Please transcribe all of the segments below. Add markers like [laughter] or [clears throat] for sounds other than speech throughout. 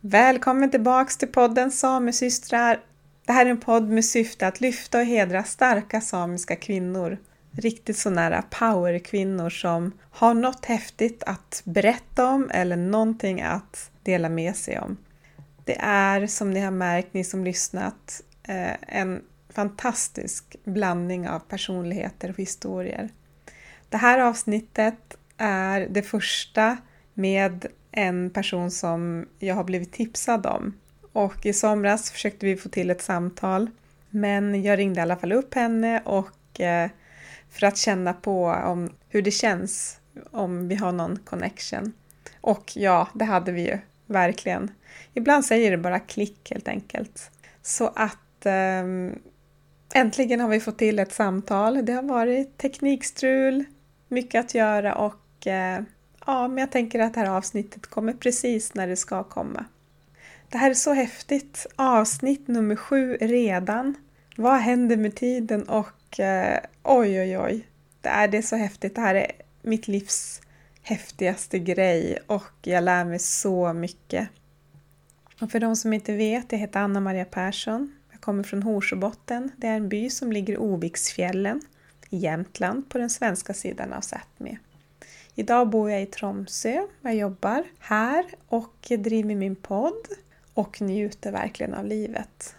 Välkommen tillbaks till podden Samesystrar. Det här är en podd med syfte att lyfta och hedra starka samiska kvinnor. Riktigt så nära powerkvinnor som har något häftigt att berätta om eller någonting att dela med sig om. Det är som ni har märkt, ni som lyssnat, eh, en fantastisk blandning av personligheter och historier. Det här avsnittet är det första med en person som jag har blivit tipsad om. Och i somras försökte vi få till ett samtal. Men jag ringde i alla fall upp henne och eh, för att känna på om hur det känns om vi har någon connection. Och ja, det hade vi ju verkligen. Ibland säger det bara klick helt enkelt. Så att eh, äntligen har vi fått till ett samtal. Det har varit teknikstrul, mycket att göra och eh, ja, men jag tänker att det här avsnittet kommer precis när det ska komma. Det här är så häftigt. Avsnitt nummer sju redan. Vad händer med tiden och eh, oj, oj, oj. Det är det så häftigt. Det här är mitt livs häftigaste grej och jag lär mig så mycket. Och för de som inte vet, jag heter Anna-Maria Persson. Jag kommer från Horsebotten. Det är en by som ligger i Oviksfjällen i Jämtland på den svenska sidan av Sápmi. Idag bor jag i Tromsö. Jag jobbar här och driver min podd och njuter verkligen av livet.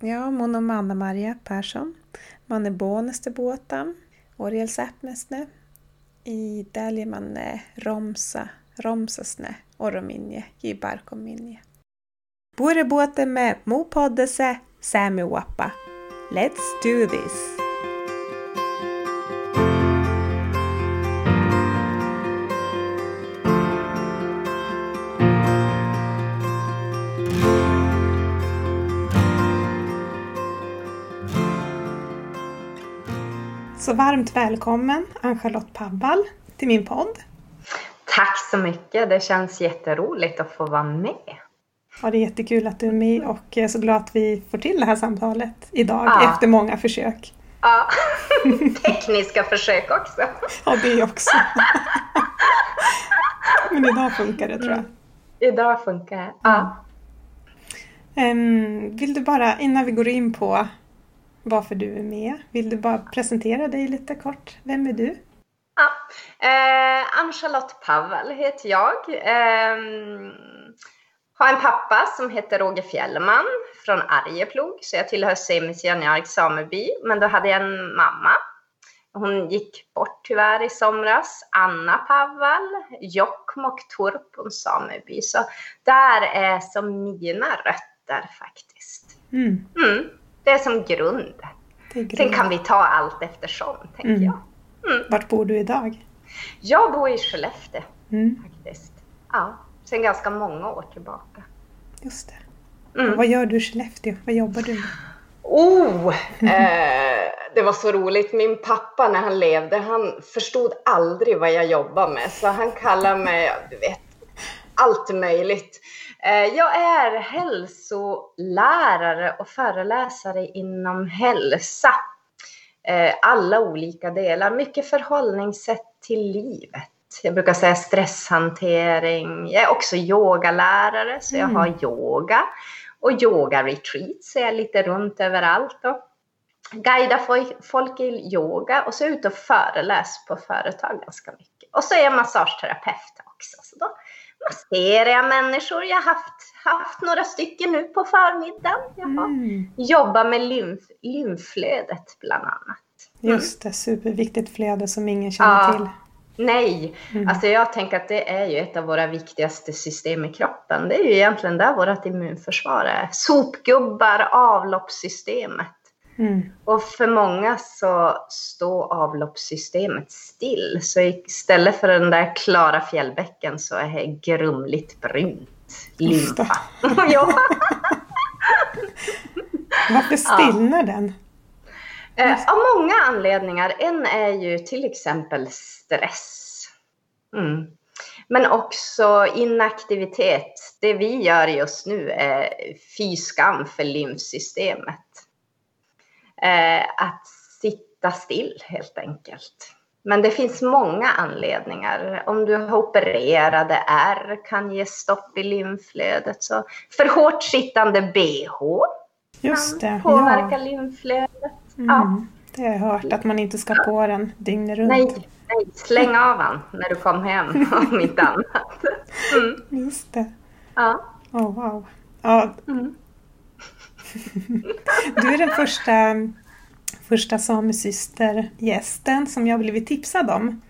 Ja, mun on Anna-Maria Persson. Man är boneste båtam, Oriel Säpmesne. I Dälje man eh, är Romsa, Romsasne, Orominje, Jibarkominje. Bore båten med mu poddese, Sami Wappa. Let's do this! Så varmt välkommen Ann-Charlotte Pabbal till min podd. Tack så mycket. Det känns jätteroligt att få vara med. Ja, det är jättekul att du är med och jag är så glad att vi får till det här samtalet idag ja. efter många försök. Ja, [laughs] tekniska försök också. Ja, det också. Men idag funkar det tror jag. Mm. Idag funkar det, ja. Um, vill du bara, innan vi går in på varför du är med. Vill du bara presentera dig lite kort? Vem är du? Ja, eh, Ann-Charlotte Pavel heter jag. Eh, har en pappa som heter Roger Fjällman från Arjeplog, så jag tillhör Semisjönjark sameby. Men då hade jag en mamma. Hon gick bort tyvärr i somras. Anna Pavel, Jokkmokk Torpon sameby. Så där är som mina rötter faktiskt. Mm. Mm. Det är som grund. Är grund. Sen kan vi ta allt eftersom, tänker mm. jag. Mm. Vart bor du idag? Jag bor i Skellefteå mm. faktiskt. Ja, sen ganska många år tillbaka. Just det. Mm. Vad gör du i Skellefteå? Vad jobbar du med? Oh, [laughs] eh, det var så roligt. Min pappa när han levde, han förstod aldrig vad jag jobbade med. Så han kallade mig, du vet, allt möjligt. Eh, jag är hälsolärare och föreläsare inom hälsa. Eh, alla olika delar, mycket förhållningssätt till livet. Jag brukar säga stresshantering. Jag är också yogalärare, så jag har mm. yoga. Och yoga-retreat, så jag är lite runt överallt. Och guida folk i yoga och så ut och föreläs på företag ganska mycket. Och så är jag massageterapeut också. Så då jag människor. Jag har haft, haft några stycken nu på förmiddagen. Jag har mm. jobbat med lymf, lymflödet bland annat. Mm. Just det, superviktigt flöde som ingen känner ja, till. Nej, mm. alltså jag tänker att det är ju ett av våra viktigaste system i kroppen. Det är ju egentligen där vårt immunförsvar är. Sopgubbar, avloppssystemet. Mm. Och för många så står avloppssystemet still. Så istället för den där klara fjällbäcken så är det grumligt brunt limpa. [laughs] ja. Varför stillnar ja. den? Eh, av många anledningar. En är ju till exempel stress. Mm. Men också inaktivitet. Det vi gör just nu är fy skam för lymfsystemet. Eh, att sitta still helt enkelt. Men det finns många anledningar. Om du har opererade ärr kan ge stopp i lymflödet. Så för hårt sittande bh Just kan det, påverka ja. lymflödet. Mm. Ja. Det har jag hört, att man inte ska på den dygnet runt. Nej, nej, släng av han när du kom hem [laughs] om inte annat. Mm. Just det. Ja. Oh, wow. Ja, Mm. Du är den första, första samesystergästen som jag blivit tipsad om.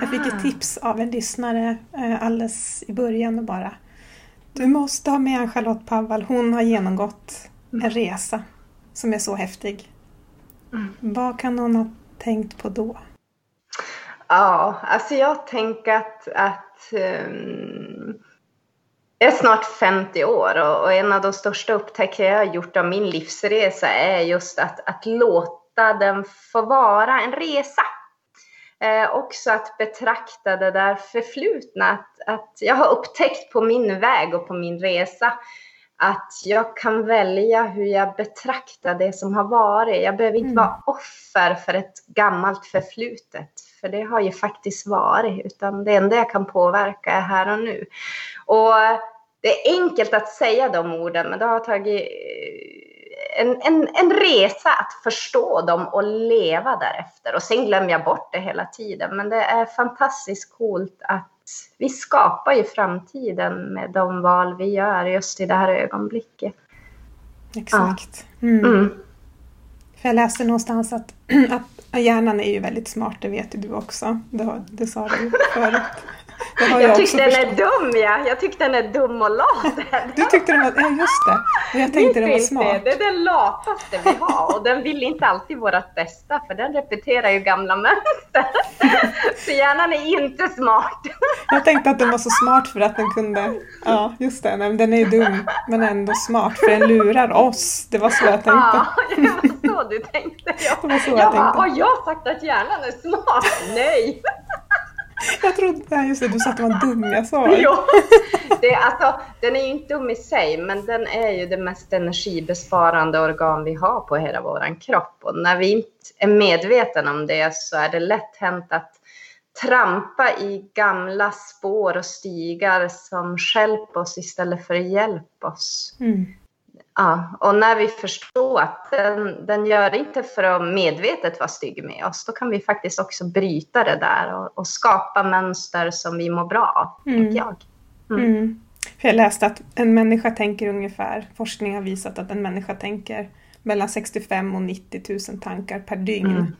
Jag fick Ah. ett tips av en lyssnare eh, alldeles i början och bara Du måste ha med en Charlotte Pavval. Hon har genomgått en resa som är så häftig. Mm. Vad kan hon ha tänkt på då? Ja, alltså jag tänker att, att ehm, jag är snart 50 år och, en av de största upptäckter jag har gjort av min livsresa är just att, att låta den få vara en resa. Eh, också att betrakta det där förflutna. Att, att jag har upptäckt på min väg och på min resa att jag kan välja hur jag betraktar det som har varit. Jag behöver inte Mm. vara offer för ett gammalt förflutet. För det har ju faktiskt varit. Utan det enda jag kan påverka är här och nu. Och det är enkelt att säga de orden, men det har tagit eh, en, en, en resa att förstå dem och leva därefter. Och sen glömmer jag bort det hela tiden. Men det är fantastiskt coolt att vi skapar ju framtiden med de val vi gör just i det här ögonblicket. Exakt. Mm. Mm. För jag läste någonstans att, [clears throat] att hjärnan är ju väldigt smart, det vet ju du också. Det, har- det sa du ju förut. Jag också tyckte den är dum, ja. Jag tyckte den är dum och lat. Du tyckte den var, ja just det. Jag tänkte den var smart. Det är den lataste vi har och den vill inte alltid vårt bästa för den repeterar ju gamla mönster. Så hjärnan är inte smart. Jag tänkte att den var så smart för att den kunde, ja just det, nej, den är ju dum men ändå smart för den lurar oss. Det var så jag tänkte. Ja, [laughs] det var så du tänkte. Jag, Det var så jag jag bara, tänkte. har jag sagt att hjärnan är smart? Nej! [laughs] Jag trodde, ja, just det, du sa att den var dum, jag sa [laughs] det. Jo. Det, alltså, den är ju inte dum i sig, men den är ju det mest energibesparande organ vi har på hela vår kropp. Och när vi inte är medvetna om det så är det lätt hänt att trampa i gamla spår och stigar som stjälper oss istället för att hjälpa oss. Mm. Ja, och när vi förstår att den, den gör det inte för att medvetet vara stygg med oss, då kan vi faktiskt också bryta det där och, och skapa mönster som vi mår bra av, Mm. jag. Mm. För jag läste att en människa tänker ungefär, forskning har visat att en människa tänker mellan 65 och 90 000 tankar per dygn. Mm.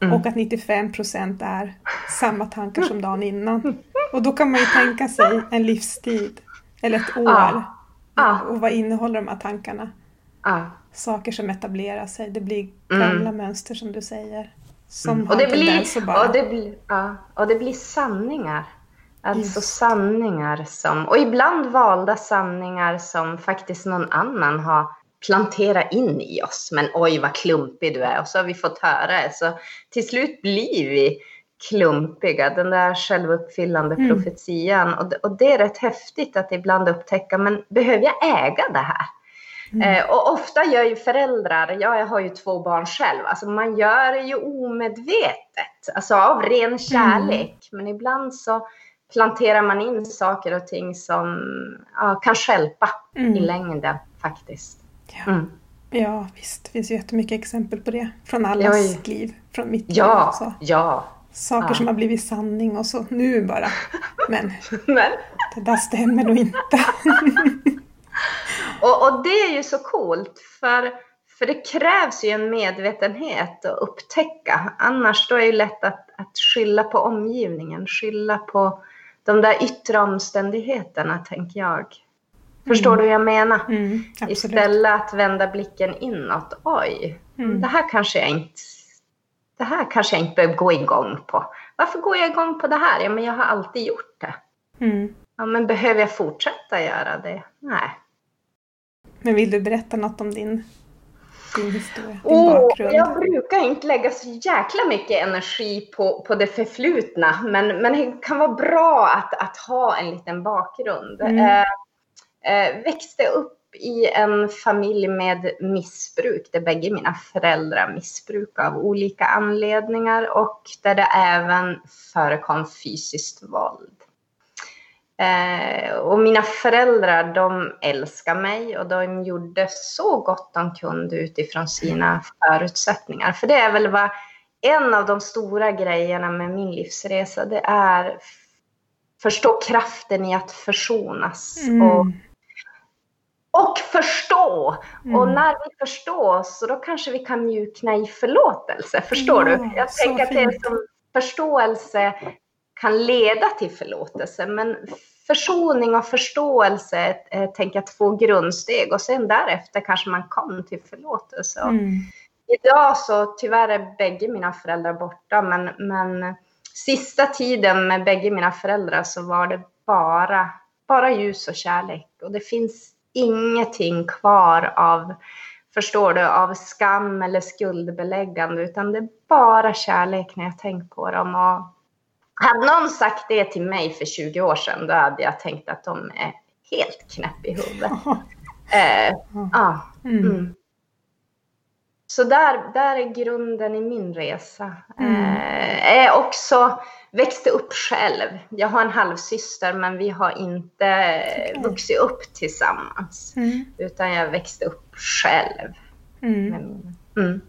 Mm. Och att 95 procent är samma tankar som dagen innan. Och då kan man ju tänka sig en livstid, eller ett år. Ja. Ja. Och vad innehåller de här tankarna? Ja. Saker som etablerar sig. Det blir Mm. gamla mönster som du säger. Som Och har det, blir, bara... och, det blir, ja, och det blir sanningar. Alltså Just. sanningar som, och ibland valda sanningar som faktiskt någon annan har planterat in i oss. Men oj vad klumpig du är. Och så har vi fått höra det. Så till slut blir vi klumpiga. Den där självuppfyllande Mm. profetian. Och, det- och det är rätt häftigt att ibland upptäcka, men behöver jag äga det här? Mm. Eh, och ofta gör ju föräldrar, ja, jag har ju två barn själv, alltså man gör det ju omedvetet, alltså av ren kärlek. Men ibland så planterar man in saker och ting som ja, kan stjälpa i Mm. längden faktiskt. Ja. Mm. ja, visst. Det finns ju jättemycket exempel på det. Från allas Oj. liv. Från mitt liv Ja, också. ja. Saker Ja. som har blivit sanning och så nu bara. Men [laughs] Men, det där stämmer nog inte. och, och det är ju så coolt, för, för det krävs ju en medvetenhet att upptäcka. Annars då är det lätt att, att skylla på omgivningen, skylla på de där yttre omständigheterna, tänker jag. Förstår Mm. du hur jag menar? Mm. Istället att vända blicken inåt. Oj, Mm. det här kanske jag inte det här kanske jag inte behöver gå igång på. Varför går jag igång på det här? Ja, men jag har alltid gjort det. Mm. Ja, men behöver jag fortsätta göra det? Nej. Men vill du berätta något om din, din historia, din Åh, bakgrund? jag brukar inte lägga så jäkla mycket energi på, på det förflutna, men, men det kan vara bra att, att ha en liten bakgrund. Mm. Eh, eh, växte upp i en familj med missbruk, där bägge mina föräldrar missbruk av olika anledningar och där det även förekom fysiskt våld. Eh, och mina föräldrar, de älskar mig och de gjorde så gott de kunde utifrån sina förutsättningar. För det är väl vad en av de stora grejerna med min livsresa, det är förstå kraften i att försonas. Mm. Och, och förstå. Mm. Och när vi förstår så då kanske vi kan mjukna i förlåtelse. Förstår ja, du? Jag tänker att det är som förståelse kan leda till förlåtelse. Men försoning och förståelse är, tänker jag, två grundsteg och sen därefter kanske man kommer till förlåtelse. Mm. Idag så tyvärr är bägge mina föräldrar borta, men, men sista tiden med bägge mina föräldrar så var det bara, bara ljus och kärlek. Och det finns ingenting kvar av, förstår du, av skam eller skuldbeläggande, utan det är bara kärlek när jag tänker på dem. Och hade någon sagt det till mig för 20 år sedan, då hade jag tänkt att de är helt knäpp i huvudet. [laughs] eh, ah, mm. Så där, där är grunden i min resa. Mm. Eh, jag också växte upp själv. Jag har en halvsyster men vi har inte okay. vuxit upp tillsammans. Mm. Utan jag växte upp själv. Mm. Mm.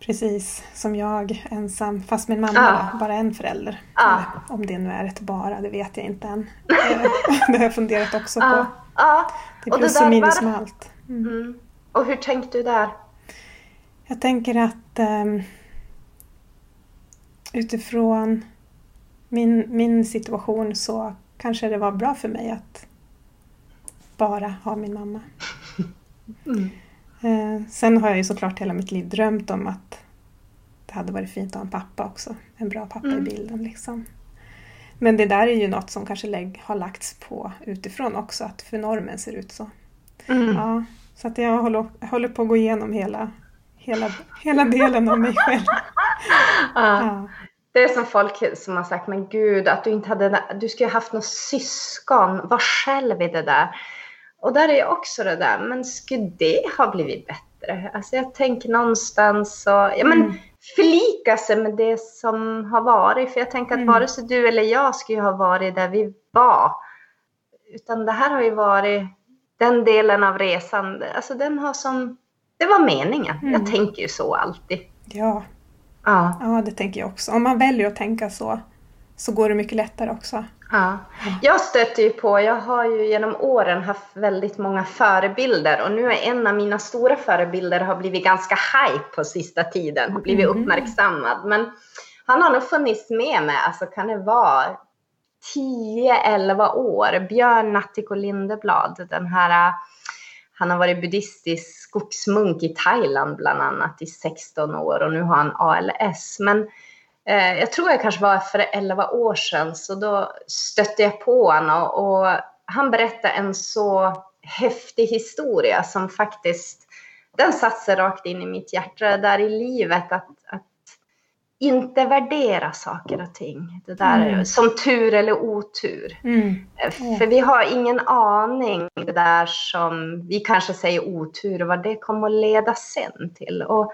Precis som jag, ensam, fast min mamma ah. bara en förälder. Ah. Om det nu är ett bara, det vet jag inte än. [laughs] det har jag funderat också på. Ah. Ah. Det är plus och, och minus med allt. Mm. mm. Och hur tänkte du där? Jag tänker att um, utifrån min, min situation så kanske det var bra för mig att bara ha min mamma. Mm. Eh, sen har jag ju såklart hela mitt liv drömt om att det hade varit fint att ha en pappa också. En bra pappa mm. i bilden. Liksom. Men det där är ju något som kanske lägg, har lagts på utifrån också, att för normen ser ut så. Mm. Ja, så att jag håller, håller på att gå igenom hela, hela, hela delen av mig själv. [laughs] ja. Det är som folk som har sagt, men gud, att du inte hade, du skulle haft något syskon, var själv i det där. Och där är också det där, men skulle det ha blivit bättre? Alltså jag tänker någonstans så, ja men mm. förlika sig med det som har varit. För jag tänker att mm. vare sig du eller jag skulle ha varit där vi var. Utan det här har ju varit den delen av resan, alltså den har som, det var meningen. Mm. Jag tänker ju så alltid. Ja. ja, ja det tänker jag också. Om man väljer att tänka så, så går det mycket lättare också. Ja. Jag stöter ju på, jag har ju genom åren haft väldigt många förebilder och nu är en av mina stora förebilder har blivit ganska hype på sista tiden, har blivit mm. uppmärksammad. Men han har nog funnits med mig, alltså kan det vara 10-11 år. Björn Nattiko Lindeblad, den här, han har varit buddhistisk skogsmunk i Thailand bland annat i 16 år och nu har han ALS. Men Eh, jag tror jag kanske var för 11 år sedan, så då stötte jag på honom och, och han berättade en så häftig historia som faktiskt, den satte sig rakt in i mitt hjärta där i livet att, att inte värdera saker och ting. Det där mm. som tur eller otur. Mm. Mm. För vi har ingen aning det där som vi kanske säger otur, vad det kommer att leda sen till. Och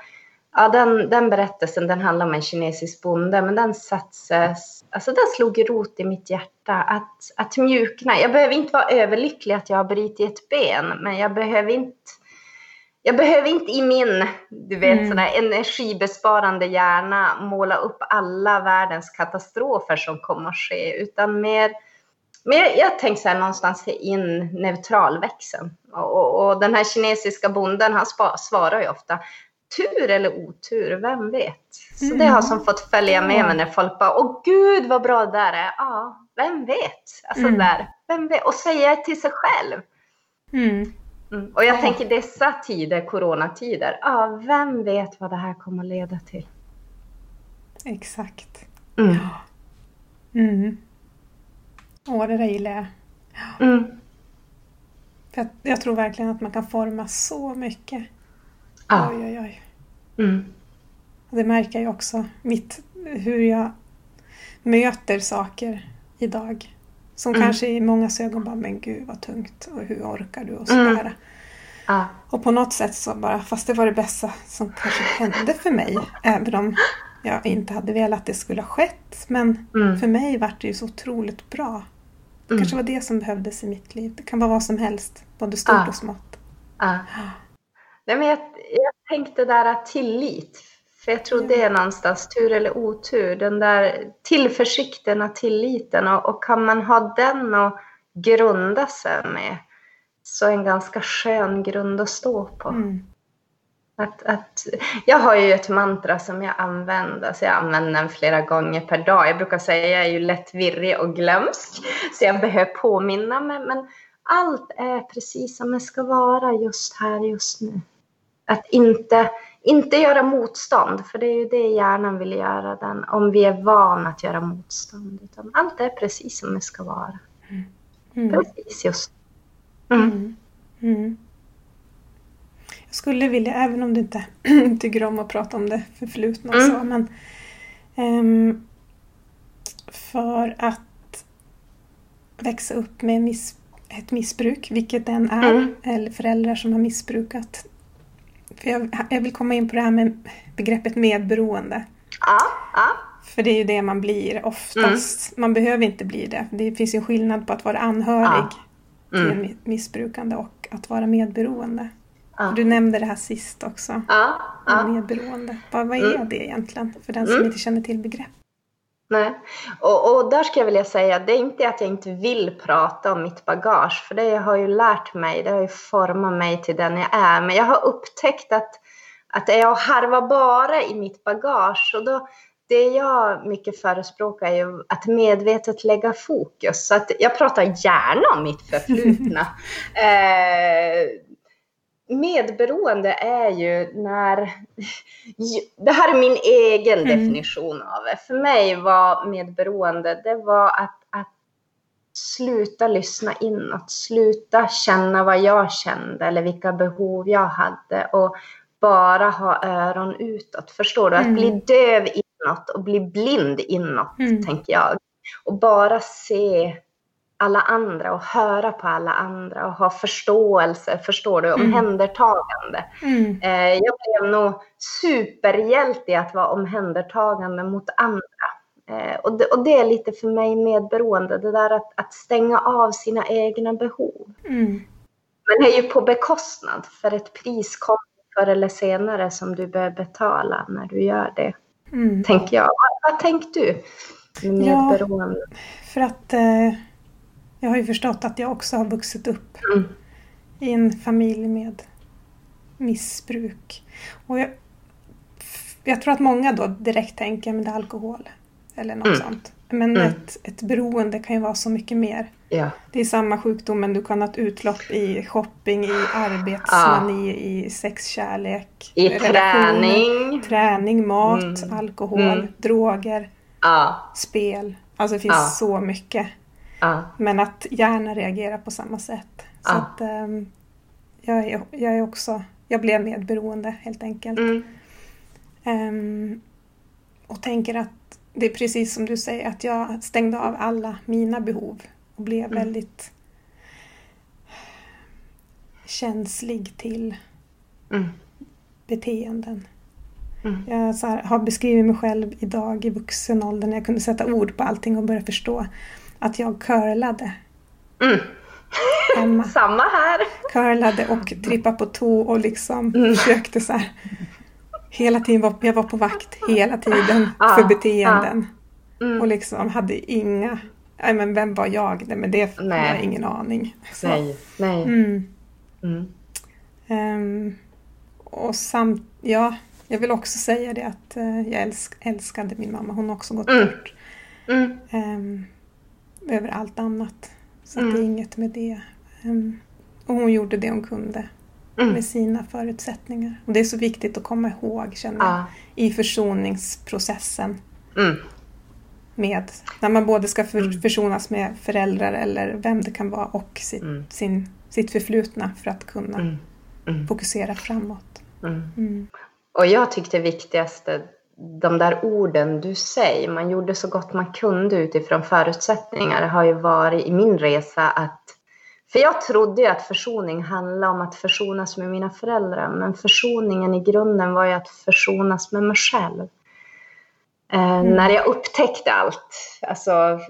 Ja, den, den berättelsen den handlar om en kinesisk bonde, men den satte, alltså den slog rot i mitt hjärta. Att, att mjukna. Jag behöver inte vara överlycklig att jag har brutit ett ben, men jag behöver inte jag behöver inte i min du vet, mm. sådär energibesparande hjärna måla upp alla världens katastrofer som kommer att ske, utan mer men jag, jag tänker så här någonstans in neutralväxeln. Och, och, och, den här kinesiska bonden, han spa, svarar ju ofta, tur eller otur, vem vet? Så mm. det har som fått följa med mig när folk bara, åh gud vad bra det där är. Ja, vem vet? Alltså mm. där, vem vet? Och säga till sig själv. Mm. Mm. Och jag ja. tänker dessa tider, coronatider, ja, vem vet vad det här kommer leda till? Exakt. Mm. Mm. Åh, det där gillar jag. Mm. jag. Jag tror verkligen att man kan forma så mycket. Ja. Oj, oj, oj. Mm. Det märker jag också. Mitt, hur jag möter saker idag. Som Mm. kanske i mångas ögon bara, men gud vad tungt och hur orkar du och sådär. Mm. Ja. Och på något sätt så bara, fast det var det bästa som kanske hände för mig. Även om jag inte hade velat att det skulle ha skett. Men Mm. för mig var det ju så otroligt bra. Det Mm. kanske var det som behövdes i mitt liv. Det kan vara vad som helst, både stort Ja. och smått. Ja. Nej, men jag, jag tänkte där att tillit. För jag tror det är någonstans tur eller otur. Den där tillförsikten och tilliten. Och, och kan man ha den att grunda sig med så en ganska skön grund att stå på. Mm. Att, att, jag har ju ett mantra som jag använder, så jag använder den flera gånger per dag. Jag brukar säga att jag är ju lätt virrig och glömsk, [laughs] så jag behöver påminna mig. Men allt är precis som det ska vara just här, just nu. Att inte, inte göra motstånd, för det är ju det hjärnan vill göra, den, om vi är vana att göra motstånd. Utan allt är precis som det ska vara. Mm. Precis just mm. Mm. Mm. Jag skulle vilja, även om du inte [clears throat] tycker om att prata om det förflutna och Mm. så, men ehm, för att växa upp med miss, ett missbruk, vilket den är, Mm. eller föräldrar som har missbrukat. För jag, jag vill komma in på det här med begreppet medberoende. Ja, ja. För det är ju det man blir oftast. Man behöver inte bli det. Det finns ju en skillnad på att vara anhörig till Mm. en mi- missbrukande och att vara medberoende. ja. Du nämnde det här sist också. ja, ja. Medberoende. Vad, vad är Mm. det egentligen? För den som Mm. inte känner till begrepp. Nej. Och, och där ska jag vilja säga, det är inte att jag inte vill prata om mitt bagage, för det har ju lärt mig, det har ju format mig till den jag är. Men jag har upptäckt att, att jag harvar bara i mitt bagage och då, det jag mycket förespråkar är ju att medvetet lägga fokus. Så att jag pratar gärna om mitt förflutna. [laughs] eh, medberoende är ju när... Det här är min egen Mm. definition av det. För mig var medberoende, det var att, att sluta lyssna inåt, sluta känna vad jag kände eller vilka behov jag hade och bara ha öron utåt. Förstår du? Att Mm. bli döv inåt och bli blind inåt, Mm. tänker jag. Och bara se alla andra och höra på alla andra och ha förståelse, förstår du, Mm. omhändertagande. Mm. Eh, jag blev nog superhjälte i att vara omhändertagande mot andra. Eh, och, det, och det är lite för mig medberoende, det där att, att stänga av sina egna behov. Mm. Men det är ju på bekostnad, för ett pris kommer förr eller senare som du behöver betala när du gör det, Mm. tänker jag. Vad, vad tänker du med Ja. medberoende? För att eh, jag har ju förstått att jag också har vuxit upp Mm. i en familj med missbruk. Och jag, jag tror att många då direkt tänker med alkohol eller något Mm. sånt. Men Mm. ett, ett beroende kan ju vara så mycket mer. Ja. Det är samma sjukdom men du kan ha ett utlopp i shopping, i arbetsmani, i sexkärlek, I träning. träning, mat, Mm. alkohol, Mm. droger, Ja, spel. Alltså det finns Ja. så mycket. Ja, Men att hjärnan reagerar på samma sätt. Så Ja. att ehm, jag, är, jag är också, jag blev medberoende helt enkelt. mm. Ehm, och tänker att det är precis som du säger att jag stängde av alla mina behov och blev Mm. väldigt känslig till Mm. beteenden. Mm. Jag här, har beskrivit mig själv idag i vuxen ålder när jag kunde sätta ord på allting och börja förstå att jag curlade Mm. hemma. [laughs] Samma här. curlade och trippade på tå och liksom Mm. försökte så här. Hela tiden var, jag var på vakt hela tiden Ja, för beteenden. Mm. Och liksom hade inga, nej men vem var jag? Nej men det har Nej. jag ingen aning. Så. Nej, nej. Mm. Ehm, och samt, ja, jag vill också säga det att eh, jag älsk, älskade min mamma. Hon har också gått Mm. bort. Mm. Över allt annat. Så Mm. det är inget med det. Ehm, och hon gjorde det hon kunde. Mm. med sina förutsättningar. Och det är så viktigt att komma ihåg, känner jag, Ja. i försoningsprocessen. Mm. Med, när man både ska för, Mm. försonas med föräldrar eller vem det kan vara och sitt, Mm. sin, sitt förflutna för att kunna Mm. Mm. fokusera framåt. Mm. Mm. Och jag tyckte det viktigaste de där orden du säger, man gjorde så gott man kunde utifrån förutsättningar, det har ju varit i min resa att för jag trodde ju att försoning handlade om att försonas med mina föräldrar, men försoningen i grunden var ju att försonas med mig själv. Eh, mm. När jag upptäckte allt, alltså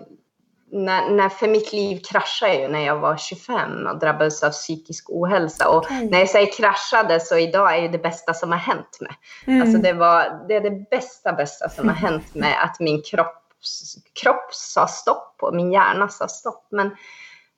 när, när, för mitt liv kraschade ju när jag var 25 och drabbades av psykisk ohälsa. Och okay. när jag säger kraschade så idag är det bästa som har hänt mig. Mm. Alltså det, var, det är det bästa, bästa som har hänt [laughs] mig att min kropp, kropp sa stopp och min hjärna sa stopp. Men,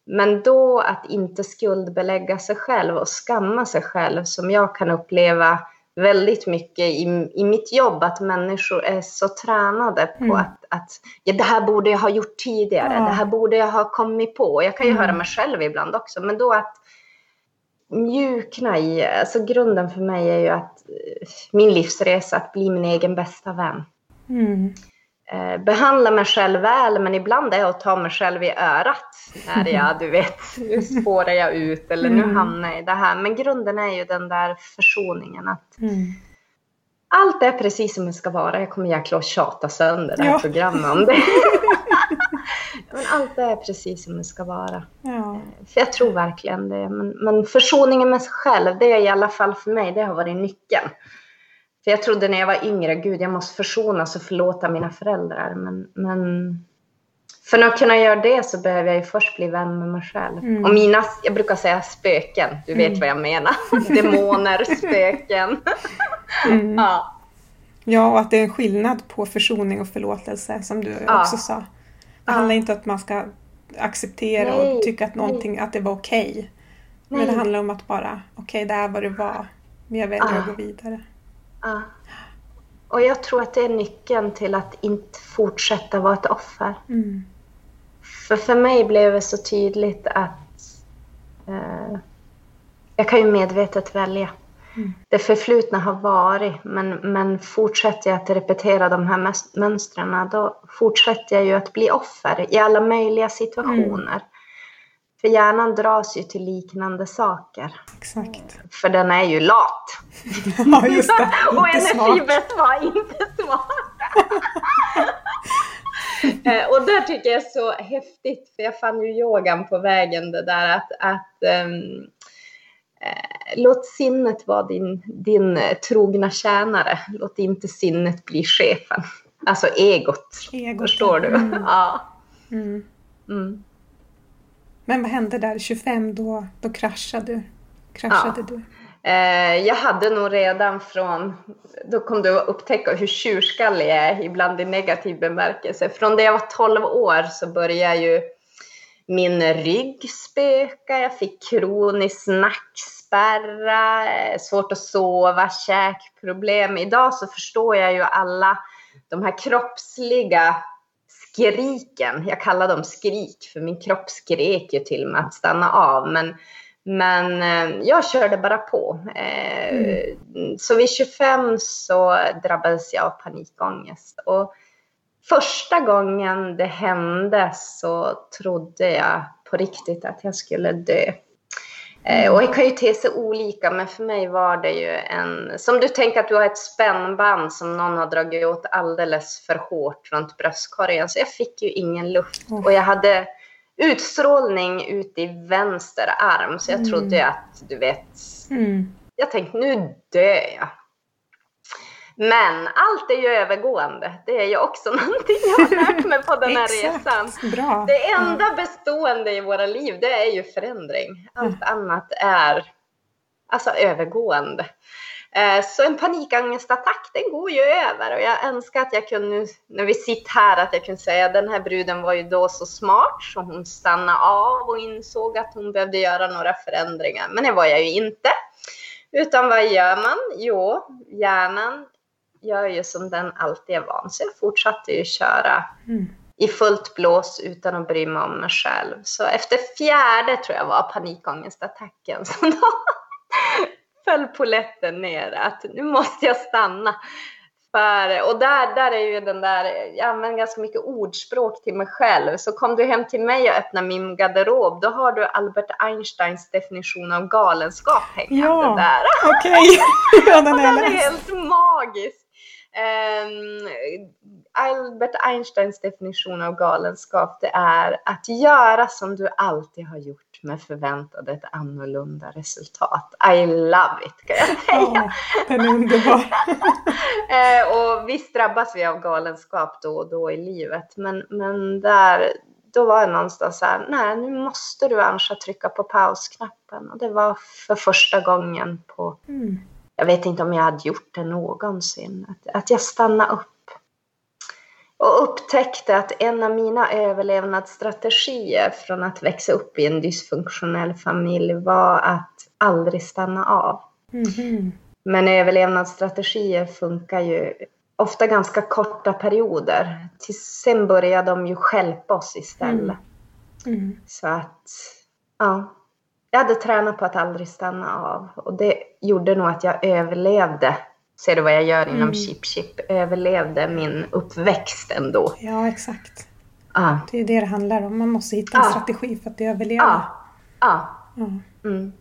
men då att inte skuldbelägga sig själv och skamma sig själv som jag kan uppleva väldigt mycket i, i mitt jobb att människor är så tränade på mm. att, att ja, det här borde jag ha gjort tidigare, ja. det här borde jag ha kommit på. Jag kan ju mm. höra mig själv ibland också, men då att mjukna i, alltså grunden för mig är ju att min livsresa, att bli min egen bästa vän. Mm. Eh, behandla mig själv väl, men ibland är det att ta mig själv i örat. När jag, [laughs] du vet, nu spårar jag ut eller nu mm. hamnar jag i det här. Men grunden är ju den där försoningen att mm. allt är precis som det ska vara. Jag kommer jäkla att tjata sönder det här ja. programmet om det. [laughs] men allt är precis som det ska vara. Ja. Eh, för jag tror verkligen det. Men, men försoningen med sig själv, det är i alla fall för mig, det har varit nyckeln. För jag trodde när jag var yngre, gud jag måste försonas och förlåta mina föräldrar. Men, men för att kunna göra det så behöver jag ju först bli vän med mig själv. Mm. Och mina, jag brukar säga spöken, du vet mm. vad jag menar. [laughs] Demoner, spöken. Mm. ja. ja, och att det är en skillnad på försoning och förlåtelse som du ja. också sa. Det ja. handlar inte om att man ska acceptera Nej. och tycka att, någonting, att det var okej. Okay. Men det handlar om att bara, okej okay, det här var det var, men jag väljer att gå vidare. Ja. Och jag tror att det är nyckeln till att inte fortsätta vara ett offer. Mm. För för mig blev det så tydligt att eh, jag kan ju medvetet välja. Mm. Det förflutna har varit, men, men fortsätter jag att repetera de här mönstren, då fortsätter jag ju att bli offer i alla möjliga situationer. För hjärnan dras ju till liknande saker. Exakt. För den är ju lat. [laughs] Ja, just det. [laughs] och energibett var inte smart. [laughs] Eh, och där tycker jag är så häftigt, för jag fann ju yogan på vägen det där att, att um, låt sinnet vara din, din eh, trogna tjänare. Låt inte sinnet bli chefen. Alltså egot. egot förstår du? Mm. ja. Mm. Mm. Men vad hände där 25 då, då kraschade, kraschade ja. du? Eh, jag hade nog redan från, då kom du att upptäcka hur tjurskallig jag är, ibland i negativ bemärkelse. Från det jag var 12 år så började ju min rygg spöka, jag fick kronisk nackspärra, eh, svårt att sova, käkproblem. Idag så förstår jag ju alla de här kroppsliga skriken. Jag kallar dem skrik för min kropp skrek ju till mig att stanna av. Men, men eh, jag körde bara på. Eh, mm. Så vid 25 så drabbades jag av panikångest. Och första gången det hände så trodde jag på riktigt att jag skulle dö. Eh, och det kan ju te sig olika, men för mig var det ju en... Som du tänker att du har ett spännband som någon har dragit åt alldeles för hårt runt bröstkorgen. Så jag fick ju ingen luft. Och jag hade utstrålning ut i vänster arm. Så jag mm. trodde att, du vet... Mm. Jag tänkte, nu dör jag. Men allt är ju övergående. Det är ju också [laughs] någonting jag har lärt mig på den här resan. Bra. Det enda bestående i våra liv, det är ju förändring. Allt mm. annat är alltså övergående. Eh, så en panikångestattack, den går ju över och jag önskar att jag kunde, när vi sitter här, att jag kunde säga att den här bruden var ju då så smart så hon stannade av och insåg att hon behövde göra några förändringar. Men det var jag ju inte. Utan vad gör man? Jo, hjärnan gör ju som den alltid är van. Så jag fortsatte ju köra mm. i fullt blås utan att bry mig om mig själv. Så efter fjärde tror jag var panikångestattacken [laughs] som då föll poletten ner att nu måste jag stanna. För, och där, där är ju den där, jag använder ganska mycket ordspråk till mig själv. Så kom du hem till mig och öppnar min garderob, då har du Albert Einsteins definition av galenskap hängande ja, där. Okej, okay. [laughs] ja, den, är, den är helt magisk. Um, Albert Einsteins definition av galenskap det är att göra som du alltid har gjort med förväntad ett annorlunda resultat. I love it kan jag säga. Ja, den är underbar. [laughs] eh, och visst drabbas vi av galenskap då och då i livet men, men där då var jag någonstans så här, nej nu måste du Ansha trycka på pausknappen och det var för första gången på mm jag vet inte om jag hade gjort det någonsin, att, att jag stannade upp och upptäckte att en av mina överlevnadsstrategier från att växa upp i en dysfunktionell familj var att aldrig stanna av. Mm-hmm. Men överlevnadsstrategier funkar ju ofta ganska korta perioder. Till sen börjar de ju skälpa oss istället. Mm. Mm. Så att, ja jag hade tränat på att aldrig stanna av och det gjorde nog att jag överlevde. Ser du vad jag gör inom mm. Chip Chip? Överlevde min uppväxt ändå. Ja, exakt. Ah. Det är det det handlar om. Man måste hitta en ah. strategi för att överleva. Ah. Ah. Ja. Mm.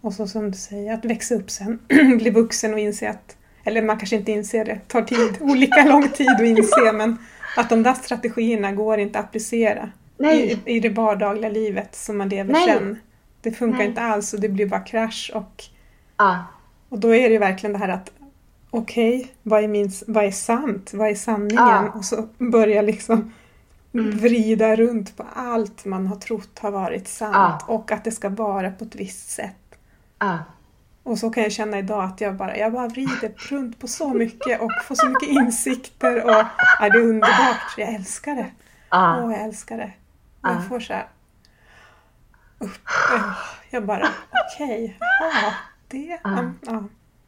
Och så som du säger, att växa upp sen, [clears throat] bli vuxen och inse att, eller man kanske inte inser det, tar tid, olika lång tid att inse, [laughs] men att de där strategierna går inte att applicera i, i det vardagliga livet som man lever Nej. sen. Det funkar Nej. inte alls och det blir bara krasch och, ah. och då är det verkligen det här att okej, okay, vad, är vad är sant? Vad är sanningen? Ah. Och så börja liksom mm. vrida runt på allt man har trott har varit sant ah. och att det ska vara på ett visst sätt. Och så kan jag känna idag att jag bara, jag bara vrider runt på så mycket och får så mycket insikter och ja, det är underbart. Jag älskar det. Åh, jag älskar det. Jag får så här upp, Jag bara, okej, okay, ja, det, ja. ja.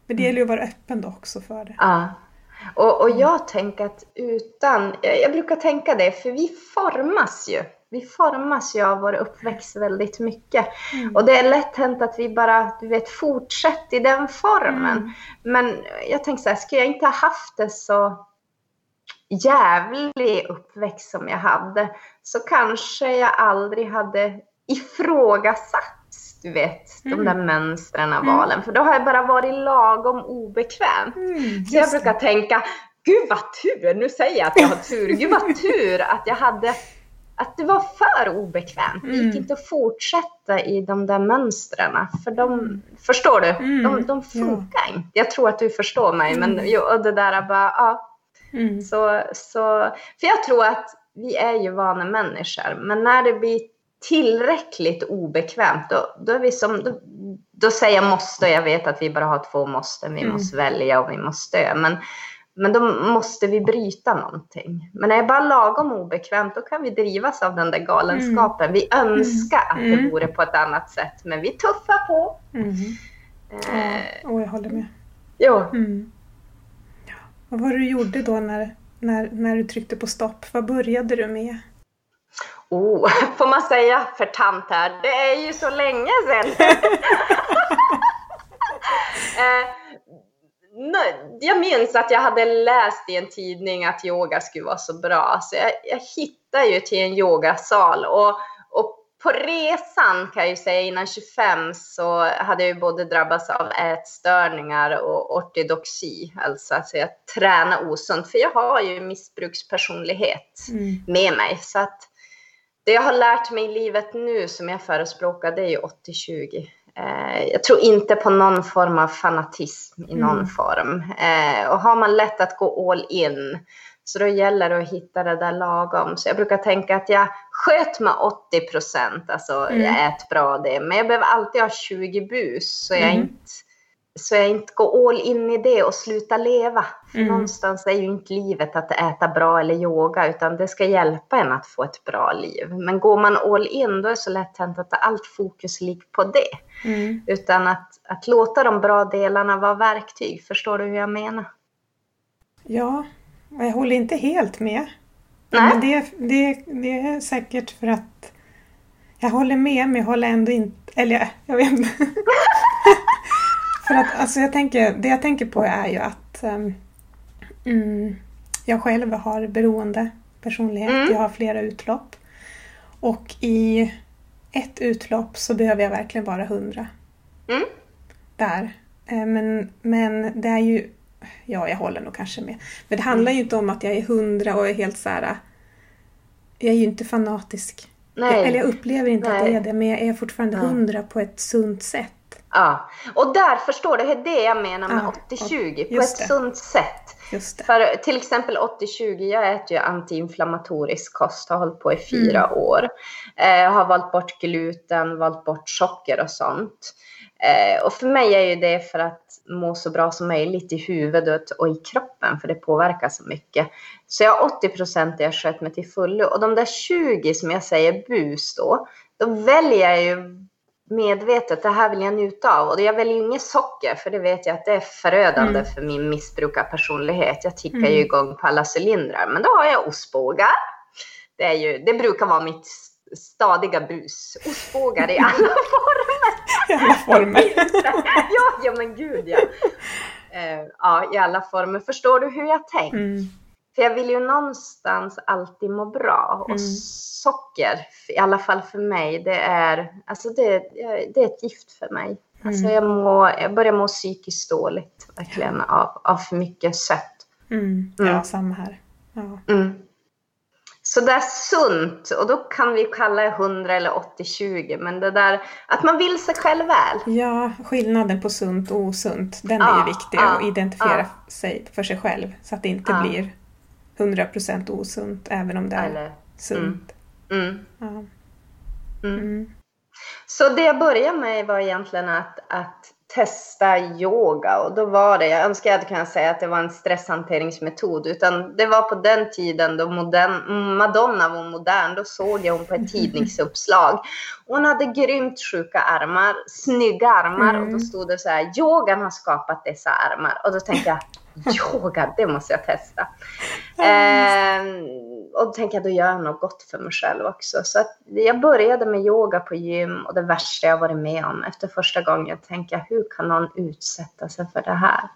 Men det gäller ju att vara öppen då också för det. Ja. Och, och jag tänker att utan, jag brukar tänka det, för vi formas ju. Vi formas ju av vår uppväxt väldigt mycket. Mm. Och det är lätt hänt att vi bara, du vet, fortsätter i den formen. Mm. Men jag tänker så här, skulle jag inte ha haft det så jävlig uppväxt som jag hade så kanske jag aldrig hade ifrågasatt du vet, mm. de där mönstren av mm. valen. För då har jag bara varit lagom obekväm. Mm, så jag brukar tänka, gud vad tur, nu säger jag att jag har tur, gud vad tur att jag hade att det var för obekvämt. Det gick mm. inte att fortsätta i de där mönstren. För de, mm. förstår du? De, mm. de funkar inte. Jag tror att du förstår mig. Men och det där bara, ja, Mm. Så, så, för jag tror att vi är ju vana människor, men när det blir tillräckligt obekvämt, då, då, är vi som, då, då säger jag måste, jag vet att vi bara har två måsten, vi mm. måste välja och vi måste dö, men, men då måste vi bryta någonting. Men när det är bara lagom obekvämt, då kan vi drivas av den där galenskapen. Mm. Vi önskar att det mm. vore på ett annat sätt, men vi tuffar på. Mm. Eh, oh, jag håller med. Jo. Mm. Vad var det du gjorde då när, när, när du tryckte på stopp? Vad började du med? Oh, [laughs] får man säga för tant här? Det är ju så länge sedan. [laughs] eh, jag minns att jag hade läst i en tidning att yoga skulle vara så bra, så jag, jag hittade ju till en yogasal och på resan kan jag ju säga innan 25 så hade jag ju både drabbats av ätstörningar och ortodoxi, alltså att jag tränar osunt, för jag har ju missbrukspersonlighet mm. med mig. Så att det jag har lärt mig i livet nu som jag förespråkar, det är ju 80-20. Eh, jag tror inte på någon form av fanatism i någon mm. form. Eh, och har man lätt att gå all in så då gäller det att hitta det där lagom. Så jag brukar tänka att jag sköt med 80 procent, alltså mm. jag äter bra det, men jag behöver alltid ha 20 bus så jag mm. inte så jag inte går all in i det och slutar leva. För mm. någonstans är ju inte livet att äta bra eller yoga, utan det ska hjälpa en att få ett bra liv. Men går man all in, då är det så lätt hänt att allt fokus ligger på det. Mm. Utan att, att låta de bra delarna vara verktyg. Förstår du hur jag menar? Ja, jag håller inte helt med. Nej. Men det, det, det är säkert för att jag håller med men jag håller ändå inte, eller jag vet inte. [laughs] för att alltså jag tänker, det jag tänker på är ju att um, jag själv har beroende personlighet. Mm. Jag har flera utlopp. Och i ett utlopp så behöver jag verkligen vara hundra. Mm. Där. Eh, men, men det är ju ja, jag håller nog kanske med. Men det handlar ju inte om att jag är hundra och är helt så här. Jag är ju inte fanatisk. Nej. Jag, eller jag upplever inte att jag Nej. är det, men jag är fortfarande Ja. hundra på ett sunt sätt. Ja, och där förstår du, det är det jag menar med Ja, 80-20 på ett det. sunt sätt. För till exempel 80-20, jag äter ju antiinflammatorisk kost, har hållit på i fyra Mm. år. Eh, har valt bort gluten, valt bort socker och sånt. Eh, och för mig är ju det för att må så bra som möjligt i huvudet och i kroppen, för det påverkar så mycket. Så jag har 80 procent där jag sköt mig till fullo. Och de där 20 som jag säger bus då, då väljer jag ju medvetet, det här vill jag njuta av. Och jag väljer ju inget socker, för det vet jag att det är förödande Mm. för min missbrukarpersonlighet. Jag tickar Mm. ju igång på alla cylindrar. Men då har jag ostbågar. Det, är ju, det brukar vara mitt stadiga bus. Ostbågar i alla [laughs] former. I alla former. [laughs] ja, ja, men gud ja. Eh, ja, i alla former. Förstår du hur jag tänkt? Mm. För jag vill ju någonstans alltid må bra. Och Mm. socker, i alla fall för mig, det är, alltså det, det är ett gift för mig. Alltså Mm. jag, må, jag börjar må psykiskt dåligt verkligen av, av för mycket sött. Mm. Mm. Ja, samma här. Ja. Mm. Så det är sunt och då kan vi kalla det 100 eller 80-20 men det där att man vill sig själv väl. ja, skillnaden på sunt och osunt, den är Ja, ju viktig ja, att identifiera ja. sig för sig själv. Så att det inte blir 100% osunt även om det är Eller, sunt. mm. Ja. Mm. Mm. Så det jag började med var egentligen att, att testa yoga. Och då var det, jag önskar jag hade kunnat säga att det var en stresshanteringsmetod, utan det var på den tiden då modern, Madonna var modern, då såg jag hon på ett [laughs] tidningsuppslag. Hon hade grymt sjuka armar, snygga armar. Och Mm. då stod det så här, yogan har skapat dessa armar. Och då tänkte jag, [laughs] yoga, det måste jag testa. Ehm, och jag, då gör jag något gott för mig själv också. Så att jag började med yoga på gym och det värsta jag varit med om efter första gången tänkte jag, hur kan någon utsätta sig för det här?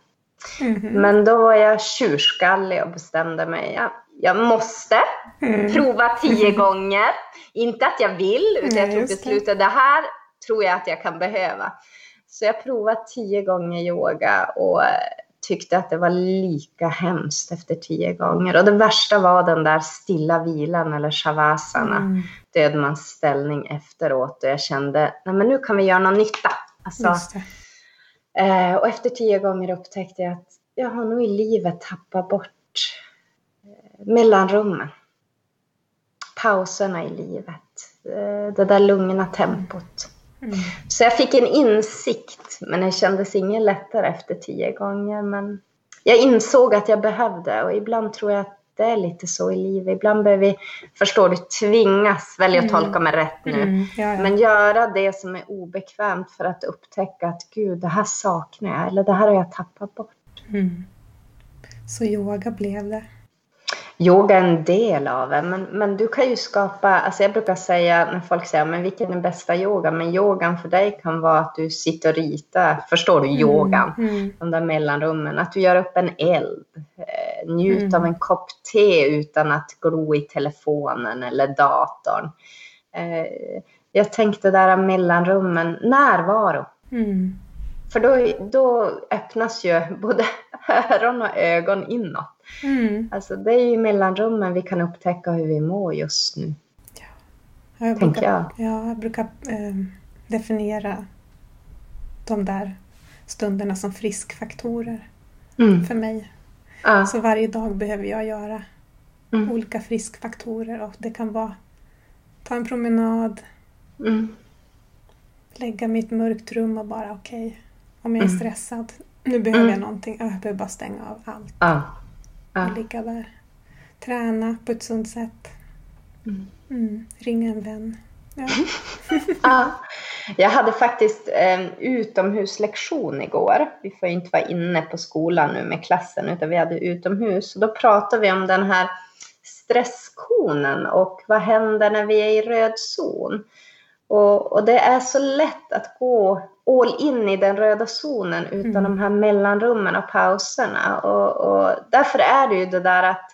Mhm. Men då var jag tjurskallig och bestämde mig, jag, jag måste Mm. prova tio [laughs] gånger. Inte att jag vill, utan jag tog just det. här tror jag att jag kan behöva. Så jag provade tio gånger yoga och eh, tyckte att det var lika hemskt efter tio gånger. Och det värsta var den där stilla vilan eller shavasana, Mm. dödmansställning efteråt. Och jag kände, nej men nu kan vi göra någon nytta. Alltså. Eh, och efter tio gånger upptäckte jag att jag har nog i livet tappat bort eh, mellanrummen. Pauserna i livet. Eh, det där lugna tempot. Mm. Så jag fick en insikt, men det kändes inget lättare efter tio gånger. Men jag insåg att jag behövde och ibland tror jag att det är lite så i livet. Ibland behöver vi, förstår du, tvingas, välja att Mm. tolka mig rätt nu. Mm. Ja, ja. Men göra det som är obekvämt för att upptäcka att gud, det här saknar jag eller det här har jag tappat bort. Mm. Så yoga blev det. Yoga är en del av det, men, men du kan ju skapa, alltså jag brukar säga när folk säger, men vilken är bästa yoga? Men yogan för dig kan vara att du sitter och ritar, förstår du, yogan? Mm. De där mellanrummen, att du gör upp en eld, eh, njut Mm. av en kopp te utan att glo i telefonen eller datorn. Eh, jag tänkte där mellanrummen, närvaro. Mm. För då, då öppnas ju både [laughs] öron och ögon inåt. Mm. Alltså det är ju mellanrummen vi kan upptäcka hur vi mår just nu. Ja, jag brukar, jag. Ja, jag brukar eh, definiera de där stunderna som friskfaktorer Mm. för mig. Ja. Så varje dag behöver jag göra Mm. olika friskfaktorer och det kan vara ta en promenad, Mm. lägga ett mörkt rum och bara okej, om jag är Mm. stressad, nu behöver jag Mm. någonting, jag behöver bara stänga av allt Ja. Ja. och ligga där. Träna på ett sunt sätt. Mm. Mm. Ringa en vän. Ja. [laughs] Ja. Jag hade faktiskt en utomhuslektion igår. Vi får ju inte vara inne på skolan nu med klassen utan vi hade utomhus. Och då pratade vi om den här stresskonen och vad händer när vi är i röd zon. Och, och det är så lätt att gå all in i den röda zonen utan Mm. de här mellanrummen och pauserna. Och, och därför är det ju det där att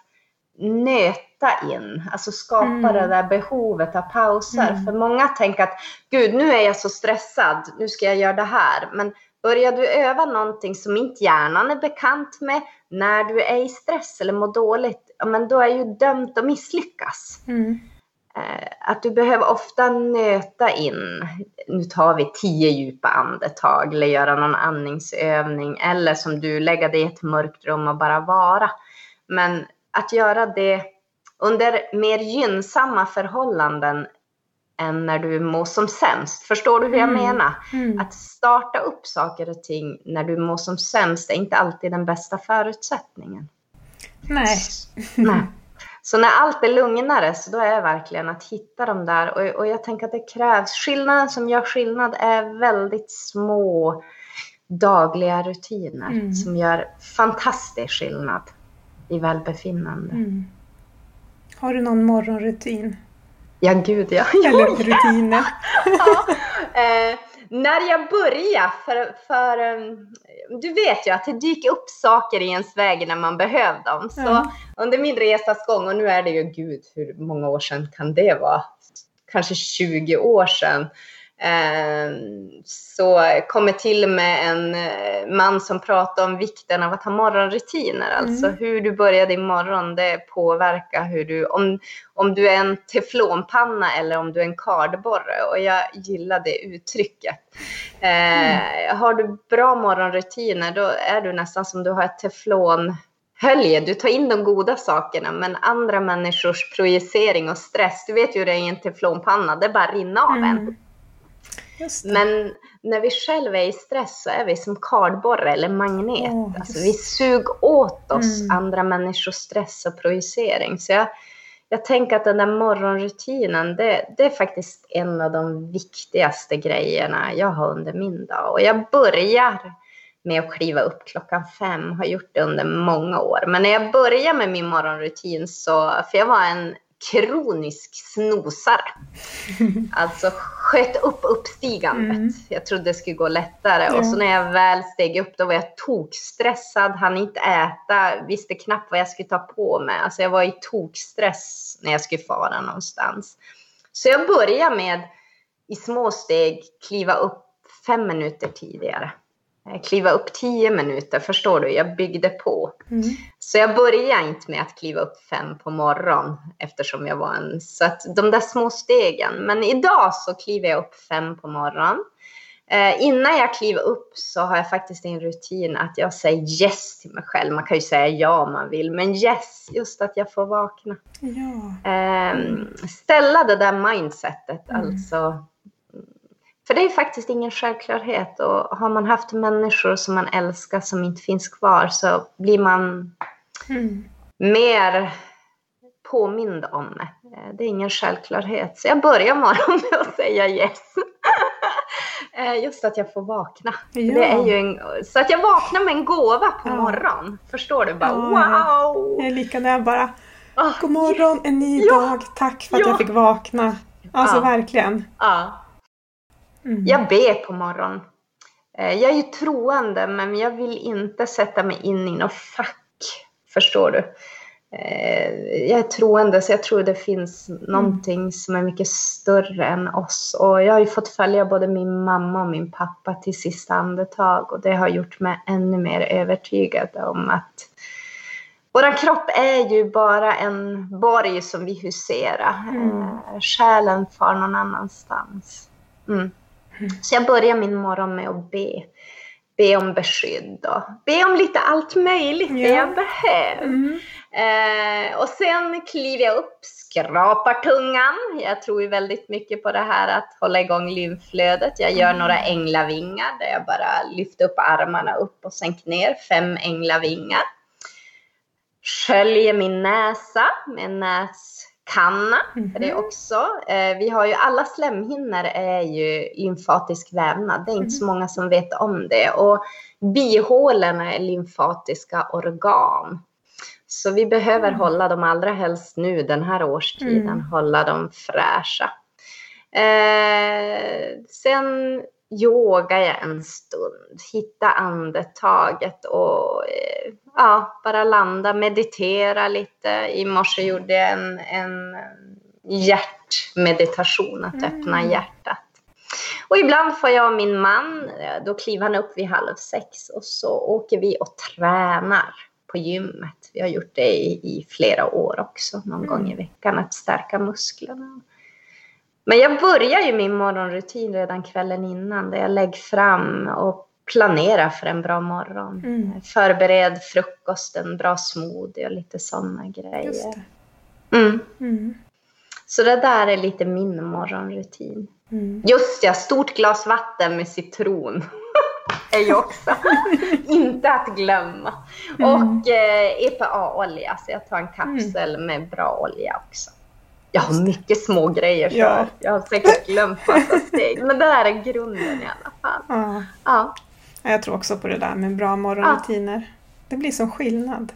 nöta in, alltså skapa Mm. det där behovet av pauser. Mm. För många tänker att gud, nu är jag så stressad, nu ska jag göra det här. Men Börjar du öva någonting som inte hjärnan är bekant med när du är i stress eller mår dåligt, ja, men då är ju dömt att misslyckas. Mm. Eh, att du behöver ofta nöta in, nu tar vi tio djupa andetag eller göra någon andningsövning eller som du lägga dig i ett mörkt rum och bara vara. Men att göra det under mer gynnsamma förhållanden än när du mår som sämst. Förstår du hur jag Mm. menar? Mm. Att starta upp saker och ting när du mår som sämst är inte alltid den bästa förutsättningen. Nej. Nej. Så när allt är lugnare så då är det verkligen att hitta dem där och, och jag tänker att det krävs. Skillnaden som gör skillnad är väldigt små dagliga rutiner Mm. som gör fantastisk skillnad i välbefinnande. Mm. Har du någon morgonrutin? Ja, gud ja. Eller [laughs] rutiner? Eh, när jag började, för, för um, du vet ju att det dyker upp saker i ens väg när man behöver dem. Så Ja. under min resas gång, och nu är det ju gud, hur många år sedan kan det vara? Kanske 20 år sedan. Eh, så kom jag till med en eh, man som pratade om vikten av att ha morgonrutiner. Alltså Mm. hur du börjar din morgon, det påverkar hur du, om, om du är en teflonpanna eller om du är en kardborre. Och jag gillar det uttrycket. Eh, har du bra morgonrutiner då är du nästan som du har ett teflonhölje. Du tar in de goda sakerna men andra människors projicering och stress, du vet ju hur det är i en teflonpanna, det bara rinner av en. Mm. Det. Men när vi själva är i stress så är vi som kardborre eller magnet. Åh, alltså, vi suger åt oss Mm. andra människors stress och projicering. Så jag, jag tänker att den där morgonrutinen, det, det är faktiskt en av de viktigaste grejerna jag har under min dag. Och jag börjar med att kliva upp klockan fem, har gjort det under många år. Men när jag började med min morgonrutin så, för jag var en kronisk snosare. [laughs] Alltså sköt upp uppstigandet. Mm. Jag trodde det skulle gå lättare. Ja. Och så när jag väl steg upp då var jag tokstressad, hann inte äta, visste knappt vad jag skulle ta på mig. Alltså jag var i tokstress när jag skulle fara någonstans. Så jag började med i små steg kliva upp fem minuter tidigare. Eh, Kliva upp tio minuter, förstår du? Jag byggde på. Mm. Så jag började inte med att kliva upp fem på morgonen eftersom jag var en... Så att de där små stegen. Men idag så kliver jag upp fem på morgonen. Eh, innan jag kliver upp så har jag faktiskt en rutin att jag säger yes till mig själv. Man kan ju säga ja om man vill, men yes, just att jag får vakna. Ja. Eh, ställa det där mindsetet, Mm. alltså. För det är faktiskt ingen självklarhet och har man haft människor som man älskar som inte finns kvar så blir man Mm. mer påmind om det. Det är ingen självklarhet. Så jag börjar morgonen [laughs] med att säga yes. Eh, Just att jag får vakna. Ja. Det är ju en, så att jag vaknar med en gåva på Ja. morgonen. Förstår du? Bara Ja, wow! Jag är lika när jag bara Ah, God morgon, en ny dag, tack för att Ja. jag fick vakna. Alltså verkligen. ja. Mm. Jag ber på morgonen. Eh, Jag är ju troende men jag vill inte sätta mig in i något fack. Förstår du? Eh, Jag är troende så jag tror det finns någonting som är mycket större än oss. Och jag har ju fått följa både min mamma och min pappa till sista andetag och det har gjort mig ännu mer övertygad om att vår kropp är ju bara en borg som vi huserar. Mm. Eh, Själen far någon annanstans. Mm. Så jag börjar min morgon med att be. Be om beskydd och be om lite allt möjligt det Ja. jag behöver. Mm. Eh, och sen kliver jag upp, skrapar tungan. Jag tror ju väldigt mycket på det här att hålla igång lymflödet. Jag gör Mm. några änglavingar där jag bara lyfter upp armarna upp och sänker ner. Fem änglavingar. Sköljer min näsa med en näskanna. För det Mhm. också, eh, vi har ju alla slemhinnor är ju lymfatisk vävnad. Det är inte så många som vet om det. Och bihålorna är lymfatiska organ. Så vi behöver Mm. hålla dem allra helst nu den här årstiden, Mm. hålla dem fräscha. Eh, sen yogar jag en stund, hitta andetaget och eh, ja, bara landa, meditera lite. I morse gjorde jag en, en hjärtmeditation, att Mm. öppna hjärtat. Och ibland får jag och min man, eh, då kliver han upp vid halv sex och så åker vi och tränar på gymmet. Vi har gjort det i, i flera år också, någon mm. gång i veckan, att stärka musklerna. Men jag börjar ju min morgonrutin redan kvällen innan, där jag lägger fram och planerar för en bra morgon. Mm. Förbered frukosten, bra smoothie och lite sådana grejer. Mm. Mm. Så det där är lite min morgonrutin. Mm. Just ja, stort glas vatten med citron. [laughs] är ju också [laughs] inte att glömma. Mm. Och eh, EPA-olja, så jag tar en kapsel mm. med bra olja också. Jag har mycket små grejer så ja. jag har säkert glömt massa steg. Men det här är grunden i alla fall. Ja. ja. Jag tror också på det där med bra morgonrutiner. Ja. Det blir som skillnad.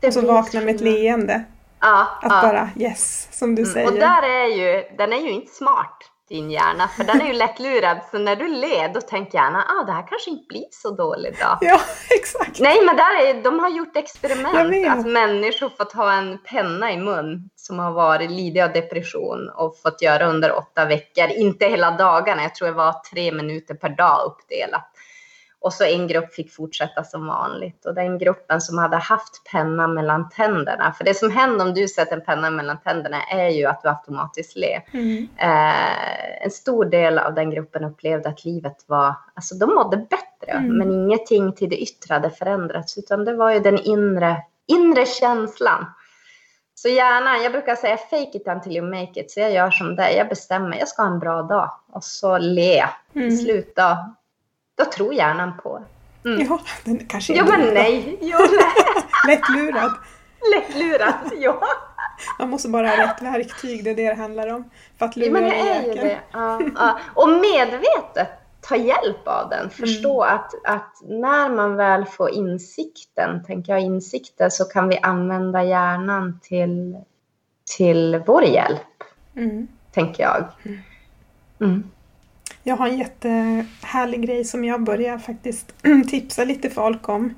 Det och så vakna med ett leende. Ja, att ja. bara yes, som du mm. säger. Och där är ju, den är ju inte smart din hjärna, för den är ju [laughs] lättlurad. Så när du ler, då tänker hjärnan, ah, det här kanske inte blir så dåligt då. Ja, [laughs] exakt. Nej, men där är, de har gjort experiment, att människor fått ha en penna i mun som har varit lidit av depression och fått göra under åtta veckor, inte hela dagarna, jag tror det var tre minuter per dag uppdelat. Och så en grupp fick fortsätta som vanligt. Och den gruppen som hade haft penna mellan tänderna, för det som händer om du sätter en penna mellan tänderna är ju att du automatiskt ler. Mm. Eh, en stor del av den gruppen upplevde att livet var, alltså de mådde bättre, mm. men ingenting till det yttre hade förändrats, utan det var ju den inre, inre känslan. Så gärna, jag brukar säga fake it until you make it, så jag gör som dig, jag bestämmer, jag ska ha en bra dag och så le. Mm. Sluta då tror hjärnan på. Mm. Ja, den kanske är [laughs] Ja, men nej. Ja, Lättlurad. Lättlurad, [laughs] ja. Man måste bara ha rätt verktyg, det är det det handlar om. För att lura ja, men det är ju det. Ja, ja. Och medvetet ta hjälp av den. Förstå mm. att, att när man väl får insikten, tänker jag insikter, så kan vi använda hjärnan till, till vår hjälp. Mm. Tänker jag. Mm. Jag har en jättehärlig grej som jag börjar faktiskt [clears throat] tipsa lite folk om.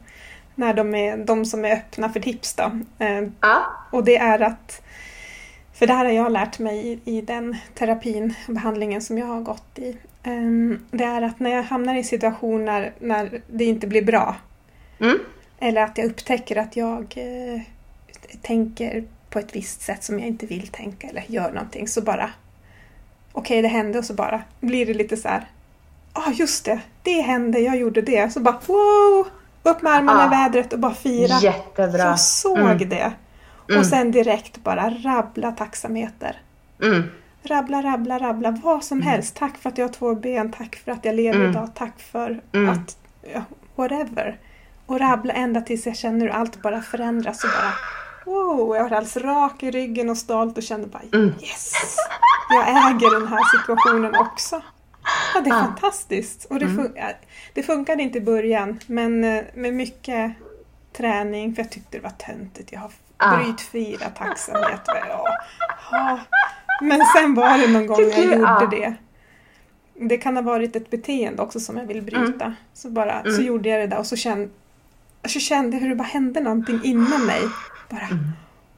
När de är de som är öppna för tips då. Eh, ja. Och det är att, för det här har jag lärt mig i, i den terapin och behandlingen som jag har gått i. Ehm, det är att när jag hamnar i situationer när det inte blir bra. Mm. Eller att jag upptäcker att jag eh, tänker på ett visst sätt som jag inte vill tänka eller gör någonting så bara okej okay, det hände och så bara blir det lite så här, ja ah, just det, det hände, jag gjorde det. Så bara wow, upp med armarna ah, i vädret och bara fira. Jättebra. Så jag såg mm. det. Och mm. sen direkt bara rabbla tacksamheter. Mm. Rabbla, rabbla, rabbla, vad som mm. helst. Tack för att jag har två ben, tack för att jag lever mm. idag, tack för mm. att, whatever. Och rabbla ända tills jag känner hur allt bara förändras och bara wow, jag var alldeles rak i ryggen och stolt och kände bara mm. yes, jag äger den här situationen också. Ja, det är ah. fantastiskt. Och det, mm. fun det funkade inte i början men eh, med mycket träning, för jag tyckte det var töntigt. Jag har ah. brytfira tacksamhet. Ja. Ja. Men sen var det någon gång jag gjorde ah. det. Det kan ha varit ett beteende också som jag vill bryta. Mm. Så, bara, mm. så gjorde jag det där och så kände, så kände hur det bara hände någonting inom mig. Bara, mm.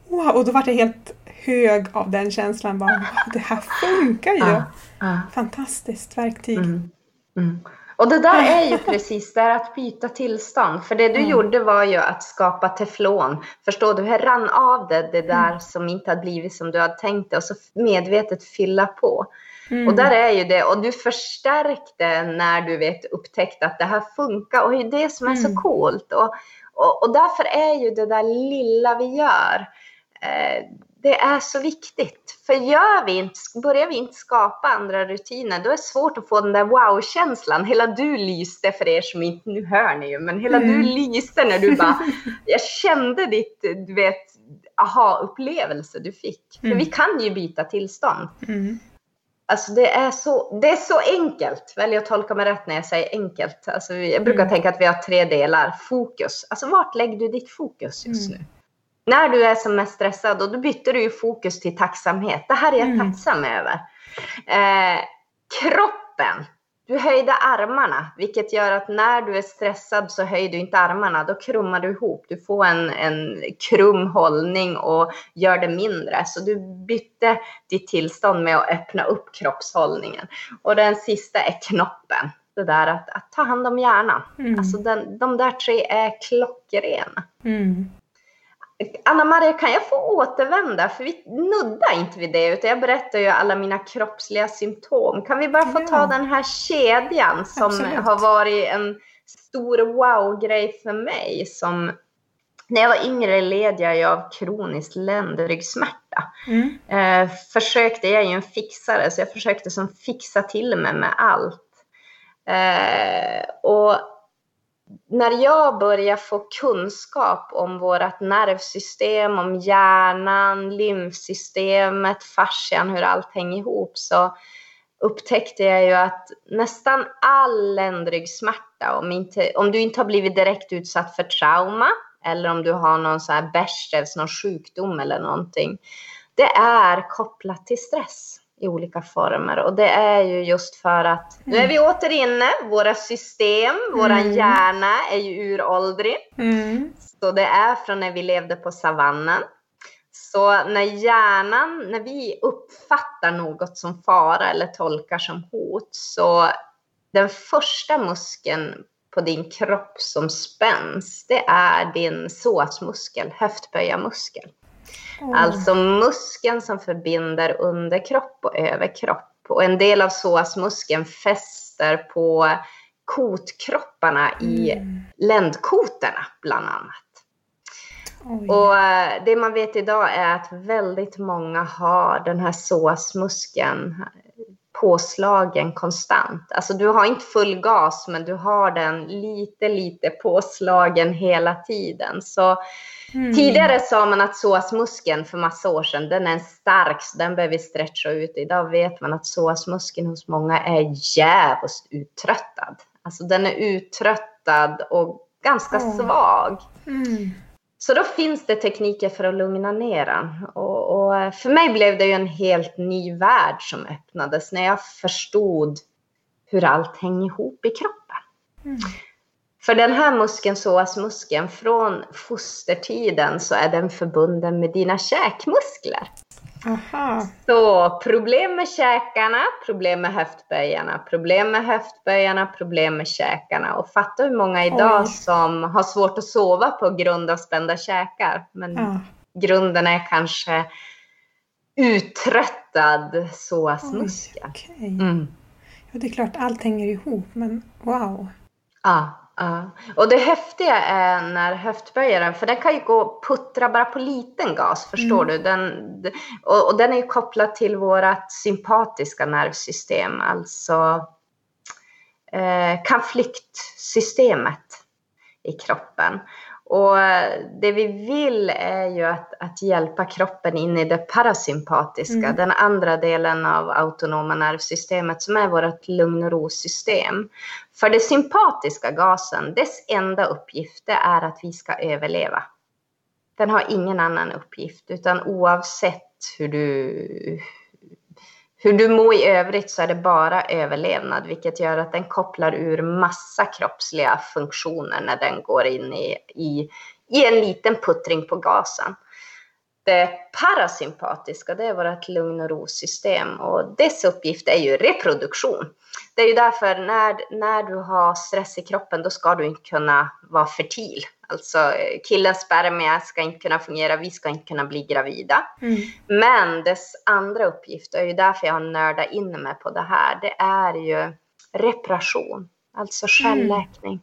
wow, och då var jag helt hög av den känslan. Bara, wow, det här funkar ju! Ah, ah. Fantastiskt verktyg. Mm. Mm. Och det där är ju [laughs] precis det att byta tillstånd. För det du mm. gjorde var ju att skapa teflon. Förstår du? Här rann av det, det där mm. som inte hade blivit som du hade tänkt det och så medvetet fylla på. Mm. Och där är ju det, och du förstärkte när du vet upptäckte att det här funkar och det är det som är så mm. coolt. Och, och, och därför är ju det där lilla vi gör, eh, det är så viktigt. För gör vi inte, börjar vi inte skapa andra rutiner, då är det svårt att få den där wow-känslan. Hela du lyste, för er som inte, nu hör ni ju, men hela mm. du lyste när du bara, [laughs] jag kände ditt, du vet, aha-upplevelse du fick. För mm. vi kan ju byta tillstånd. Mm. Alltså det är, så, det är så enkelt. Välj att tolka mig rätt när jag säger enkelt. Alltså jag brukar mm. tänka att vi har tre delar. Fokus. Alltså vart lägger du ditt fokus just mm. nu? När du är som mest stressad, då byter du ju fokus till tacksamhet. Det här är jag mm. tacksam över. Eh, kroppen. Du höjde armarna, vilket gör att när du är stressad så höjer du inte armarna. Då krummar du ihop. Du får en, en krum hållning och gör det mindre. Så du bytte ditt tillstånd med att öppna upp kroppshållningen. Och den sista är knoppen. Det där att, att ta hand om hjärnan. Mm. Alltså den, de där tre är klockrena. Mm. Anna-Maria, kan jag få återvända? För vi nuddar inte vid det, utan jag berättar ju alla mina kroppsliga symptom. Kan vi bara få ta den här kedjan som Absolut. har varit en stor wow-grej för mig. Som, när jag var yngre led jag av kronisk ländryggsmärta. Mm. Eh, försökte, jag är ju en fixare, så jag försökte som fixa till mig med allt. Eh, och när jag börjar få kunskap om vårt nervsystem, om hjärnan, lymfsystemet, fascian, hur allt hänger ihop, så upptäckte jag ju att nästan all ländryggsmärta, om, inte, om du inte har blivit direkt utsatt för trauma eller om du har någon så här Behrs, någon sjukdom eller någonting, det är kopplat till stress i olika former. Och det är ju just för att nu är vi mm. åter inne, våra system, mm. våran hjärna är ju uråldrig. Mm. Så det är från när vi levde på savannen. Så när hjärnan, när vi uppfattar något som fara eller tolkar som hot, så den första muskeln på din kropp som spänns, det är din psoasmuskel, höftböjarmuskel. Mm. Alltså muskeln som förbinder underkropp och överkropp. Och en del av psoasmuskeln fäster på kotkropparna i mm. ländkotorna bland annat. Oj. Och eh, det man vet idag är att väldigt många har den här psoasmuskeln påslagen konstant. Alltså du har inte full gas, men du har den lite, lite påslagen hela tiden. Så Mm. Tidigare sa man att psoasmuskeln för massa år sedan, den är stark, så den behöver vi stretcha ut. Idag vet man att psoasmuskeln hos många är jävligt uttröttad. Alltså den är uttröttad och ganska mm. svag. Mm. Så då finns det tekniker för att lugna ner den. Och, och, för mig blev det ju en helt ny värld som öppnades när jag förstod hur allt hänger ihop i kroppen. För den här muskeln, psoasmuskeln, från fostertiden så är den förbunden med dina käkmuskler. Aha. Så problem med käkarna, problem med höftböjarna, problem med höftböjarna, problem med käkarna. Och fatta hur många idag Oj. som har svårt att sova på grund av spända käkar. Men ja. grunden är kanske uttröttad psoasmuskel. Okay. Mm. Ja, det är klart allt hänger ihop, men wow. Ja. Ja. Och det häftiga är när höftböjaren, för den kan ju gå puttra bara på liten gas, förstår mm. du? Den, och, och, den är ju kopplad till vårt sympatiska nervsystem, alltså eh, konfliktsystemet i kroppen. Och det vi vill är ju att, att hjälpa kroppen in i det parasympatiska, mm. den andra delen av autonoma nervsystemet som är vårt lugn och ro-system. För det sympatiska gasen, dess enda uppgift är att vi ska överleva. Den har ingen annan uppgift, utan oavsett hur du, hur du mår i övrigt så är det bara överlevnad, vilket gör att den kopplar ur massa kroppsliga funktioner när den går in i, i, i en liten puttring på gasen. Det parasympatiska, det är vårt lugn och ro-system och dess uppgift är ju reproduktion. Det är ju därför när, när du har stress i kroppen, då ska du inte kunna vara fertil. Alltså killens spermia ska inte kunna fungera, vi ska inte kunna bli gravida. Mm. Men dess andra uppgift, och det är ju därför jag har nördat in mig på det här, det är ju reparation, alltså självläkning. Mm.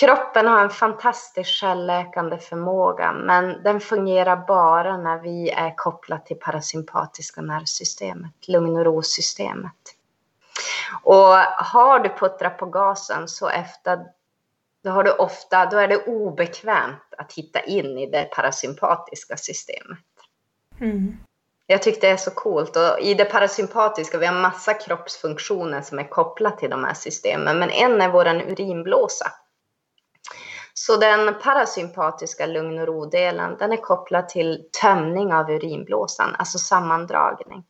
Kroppen har en fantastisk självläkande förmåga, men den fungerar bara när vi är kopplat till parasympatiska nervsystemet, lugn och ro-systemet. Och har du puttrat på gasen så efter då har du ofta, då är det obekvämt att hitta in i det parasympatiska systemet. Mm. Jag tyckte det är så coolt och i det parasympatiska, vi har massa kroppsfunktioner som är kopplat till de här systemen, men en är våran urinblåsa. Så den parasympatiska lugn och ro-delen, den är kopplad till tömning av urinblåsan, alltså sammandragning.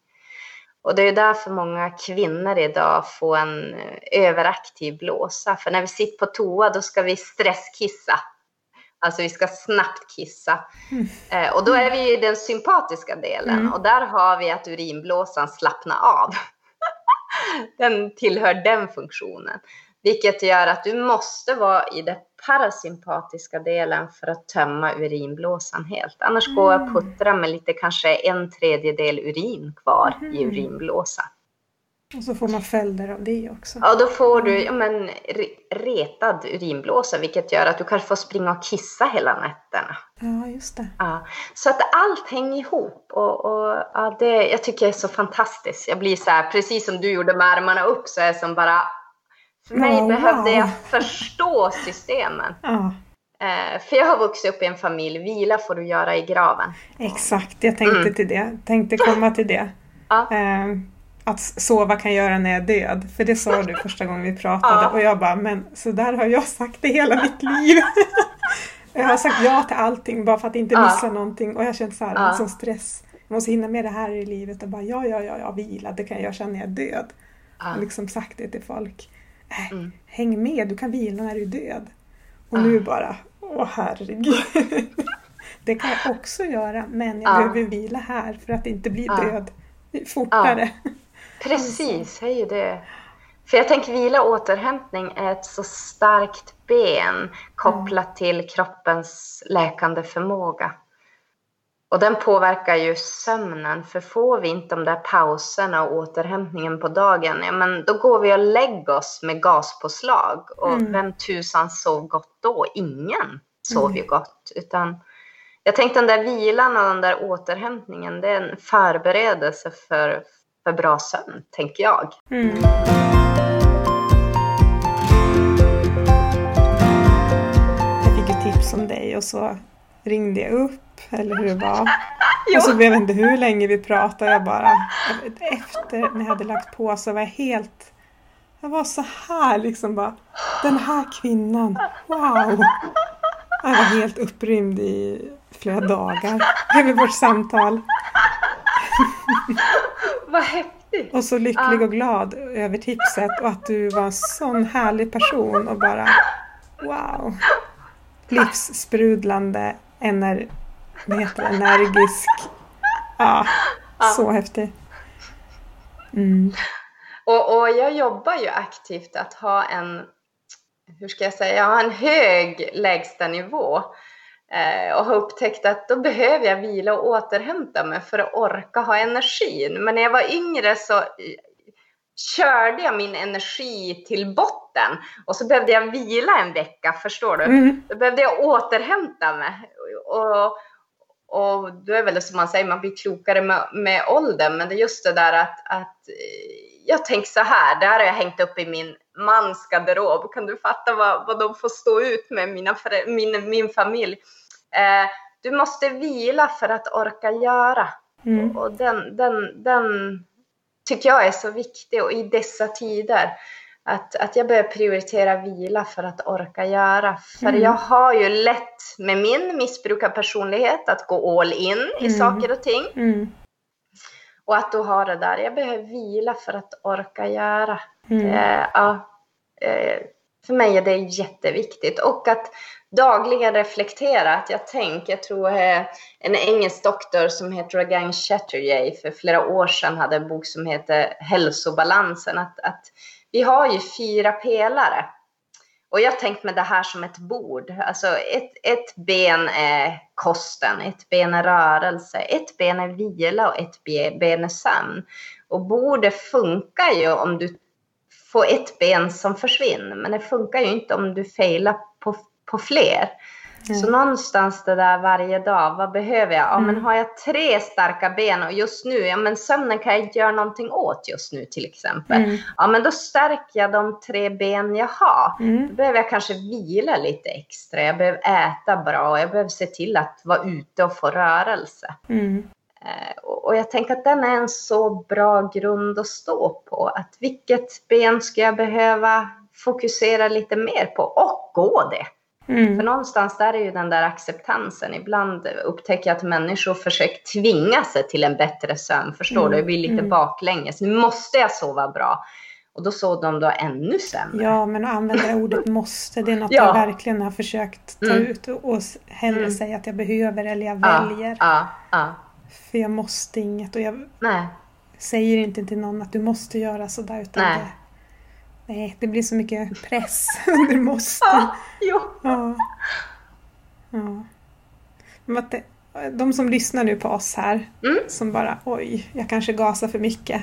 Och det är därför många kvinnor idag får en eh, överaktiv blåsa. För när vi sitter på toa då ska vi stresskissa. Alltså vi ska snabbt kissa. Mm. Eh, och då är vi i den sympatiska delen. Mm. Och där har vi att urinblåsan slappnar av. [laughs] den tillhör den funktionen. Vilket gör att du måste vara i den parasympatiska delen för att tömma urinblåsan helt. Annars mm. går jag mm. puttra med lite kanske en tredjedel urin kvar mm. i urinblåsan. Och så får man följder av det också. Ja, då får du ja, men, retad urinblåsa, vilket gör att du kanske får springa och kissa hela nätterna. Ja, just det. Ja, så att allt hänger ihop och, och ja, det, jag tycker det är så fantastiskt. Jag blir så här, precis som du gjorde med armarna upp, så är jag som bara... För mig oh, behövde wow. jag förstå systemen. Eh, för jag har vuxit upp i en familj, vila får du göra i graven. Exakt, jag tänkte mm. till det. Tänkte komma till det. Ja. Eh, att sova kan göra när jag är död. För det sa du första gången vi pratade [laughs] ja. och jag bara, men så där har jag sagt det hela mitt liv. [laughs] jag har sagt ja till allting bara för att inte missa ja. någonting och jag känner så här, ja. som stress. Jag måste hinna med det här i livet och bara ja, ja, ja, ja, vila, det kan jag göra när jag är död. Ja. Och liksom sagt det till folk. Äh, mm. Häng med, du kan vila när du är död. Och nu bara, åh herregud. [laughs] det kan jag också göra, men jag behöver vila här för att inte bli död [laughs] fortare. Precis, [laughs] är ju det. För jag tänker vila och återhämtning är ett så starkt ben kopplat till kroppens läkande förmåga. Och den påverkar ju sömnen, för får vi inte de där pauserna och återhämtningen på dagen, ja men då går vi och lägger oss med gaspåslag. Och mm. vem tusan sov gott då? Ingen sov mm. ju gott. Utan jag tänkte den där vilan och den där återhämtningen, det är en förberedelse för, för bra sömn, tänker jag. Mm. Jag fick ju tips om dig och så ringde jag upp, eller hur det var. [laughs] och så blev det inte hur länge vi pratade. Jag bara, efter när jag hade lagt på så var jag helt jag var så här liksom bara, den här kvinnan, wow! Jag var helt upprymd i flera dagar över vårt samtal. [laughs] Vad häftigt! Och så lycklig och glad över tipset och att du var en sån härlig person och bara wow! Livssprudlande, ener, vad heter det, energisk. Ja, så häftig. Mm. Och, och jag jobbar ju aktivt att ha en, hur ska jag säga, jag har en hög lägstanivå Eh, och har upptäckt att då behöver jag vila och återhämta mig för att orka ha energin. Men när jag var yngre så eh, körde jag min energi till botten och så behövde jag vila en vecka, förstår du? Mm. Då behövde jag återhämta mig. Och, och då är väl det som man säger, man blir klokare med, med åldern, men det är just det där att, att eh, jag tänker så här, det här har jag hängt upp i min mans garderob. Kan du fatta vad, vad de får stå ut med, mina, min, min familj? Eh, du måste vila för att orka göra. Mm. Och den, den, den tycker jag är så viktig och i dessa tider. Att, att jag börjar prioritera vila för att orka göra. För mm. jag har ju lätt med min missbrukarpersonlighet att gå all in i mm. saker och ting. Mm. Och att då ha det där, jag behöver vila för att orka göra. Mm. Eh, ja, eh, för mig är det jätteviktigt. Och att dagligen reflektera. Att jag tänker, jag tror eh, en engelsk doktor som heter Regan Chatterjee för flera år sedan hade en bok som heter Hälsobalansen. Att, att vi har ju fyra pelare. Och jag har tänkt med det här som ett bord. Alltså ett, ett ben är kosten, ett ben är rörelse, ett ben är vila och ett ben är sömn. Och bordet funkar ju om du får ett ben som försvinner, men det funkar ju inte om du failar på på fler. Mm. Så någonstans det där varje dag, vad behöver jag? Ja, mm. men har jag tre starka ben och just nu, ja men sömnen kan jag göra någonting åt just nu till exempel. Mm. Ja men då stärker jag de tre ben jag har. Mm. Då behöver jag kanske vila lite extra, jag behöver äta bra och jag behöver se till att vara ute och få rörelse. Mm. Eh, och jag tänker att den är en så bra grund att stå på. Att vilket ben ska jag behöva fokusera lite mer på och gå det. Mm. För någonstans där är ju den där acceptansen. Ibland upptäcker jag att människor försöker tvinga sig till en bättre sömn. Förstår mm. du? Det blir lite mm. baklänges. Nu måste jag sova bra. Och då sov de då ännu sämre. Ja, men att använda ordet måste, det är något [laughs] ja. jag verkligen har försökt ta mm. ut och hellre mm. säga att jag behöver eller jag väljer. Ja, ja, För jag måste inget och jag Nej. säger inte till någon att du måste göra sådär utan Nej. Det, nej, det blir så mycket press. [laughs] du måste. Ja, jo. ja. ja. Men att det, de som lyssnar nu på oss här, mm. som bara oj, jag kanske gasar för mycket.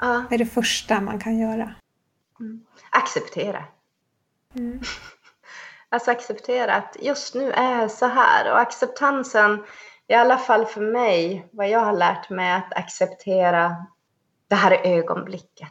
Ja. Vad är det första man kan göra? Mm. Acceptera. Mm. [laughs] alltså acceptera att just nu är jag så här och acceptansen, i alla fall för mig, vad jag har lärt mig att acceptera det här ögonblicket.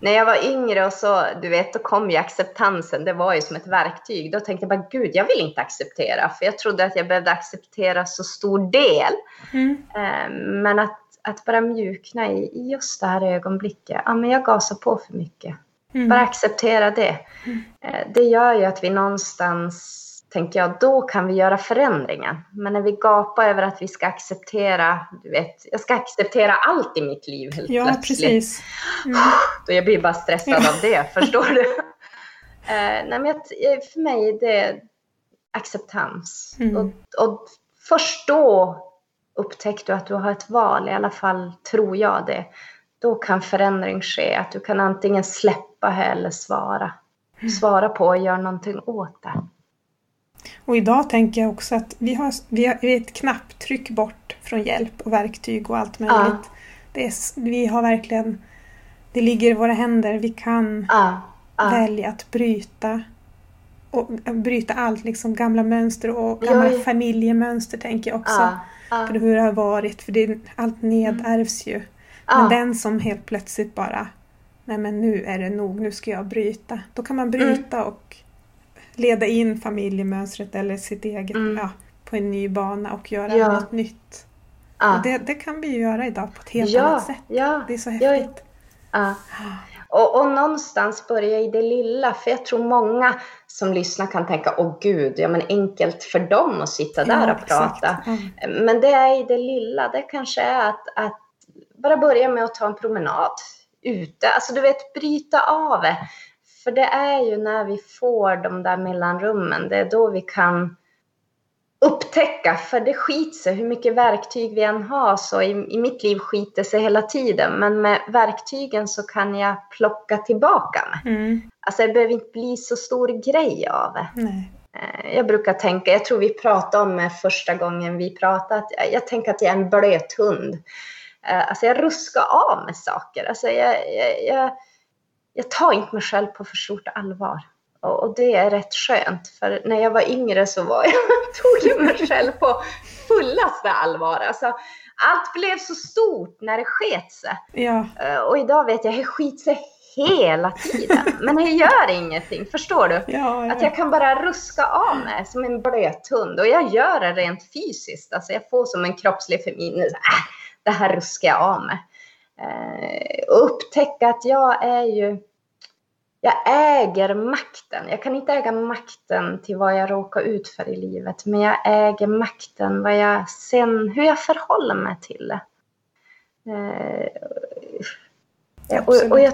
När jag var yngre och så, du vet, då kom ju acceptansen, det var ju som ett verktyg. Då tänkte jag bara, gud, jag vill inte acceptera, för jag trodde att jag behövde acceptera så stor del. Mm. Ehm, men att att bara mjukna i, just det här ögonblicket. Ja, men jag gasar på för mycket. Mm. Bara acceptera det. Mm. Eh, det gör ju att vi någonstans, tänker jag, då kan vi göra förändringen. Men när vi gapar över att vi ska acceptera, du vet, jag ska acceptera allt i mitt liv helt ja, plötsligt. Precis. Mm. Då jag blir bara stressad av det, [laughs] förstår du? Eh, nej, men eh, för mig är det acceptans. Mm. Och, och först då upptäckte du att du har ett val, i alla fall tror jag det, då kan förändring ske. Att du kan antingen släppa eller svara. Mm. Svara på och göra någonting åt det. Och idag tänker jag också att vi har, vi har ett knapptryck bort från hjälp och verktyg och allt möjligt. Ja. Det är, vi har verkligen, det ligger i våra händer. Vi kan ja. Ja. välja att bryta och bryta allt, liksom gamla mönster och gamla jo. familjemönster tänker jag också. För hur det har varit, för det, allt nedärvs ju. Men den som helt plötsligt bara, nej men nu är det nog, nu ska jag bryta. Då kan man bryta mm. och leda in familjemönstret eller sitt eget mm. ja, på en ny bana och göra ja. något nytt. Ja. Det, det kan vi göra idag på ett helt annat sätt. Det är så häftigt. Ja. Och, och någonstans börja i det lilla, för jag tror många som lyssnar kan tänka, åh gud, ja men enkelt för dem att sitta där och prata. Mm. Men det är i det lilla, det kanske är att, att bara börja med att ta en promenad ute, alltså du vet bryta av. För det är ju när vi får de där mellanrummen, det är då vi kan upptäcka, för det skiter sig hur mycket verktyg vi än har, så i, i mitt liv skiter sig hela tiden, men med verktygen så kan jag plocka tillbaka mig. Mm. Alltså det behöver inte bli så stor grej av det. Nej. Eh, jag brukar tänka, jag tror vi pratade om det första gången vi pratade, att jag, jag tänker att jag är en blöt hund. Eh, alltså jag ruskar av med saker. Alltså jag, jag, jag, jag tar inte mig själv på för stort allvar. Och, det är rätt skönt, för när jag var yngre så var jag, [laughs] tog jag mig själv på fullaste allvar. Alltså, allt blev så stort när det sket sig. Ja. Eh, och idag vet jag, det skit sig hela tiden. Men det gör ingenting, förstår du? Ja, ja. Att jag kan bara ruska av mig som en blöt hund. Och jag gör det rent fysiskt. Alltså jag får som en kroppslig förminnelse. Äh, det här ruskar jag av mig. Eh, och upptäcka att jag är ju jag äger makten. Jag kan inte äga makten till vad jag råkar ut för i livet, men jag äger makten vad jag sen, hur jag förhåller mig till det. Eh, och, och, jag,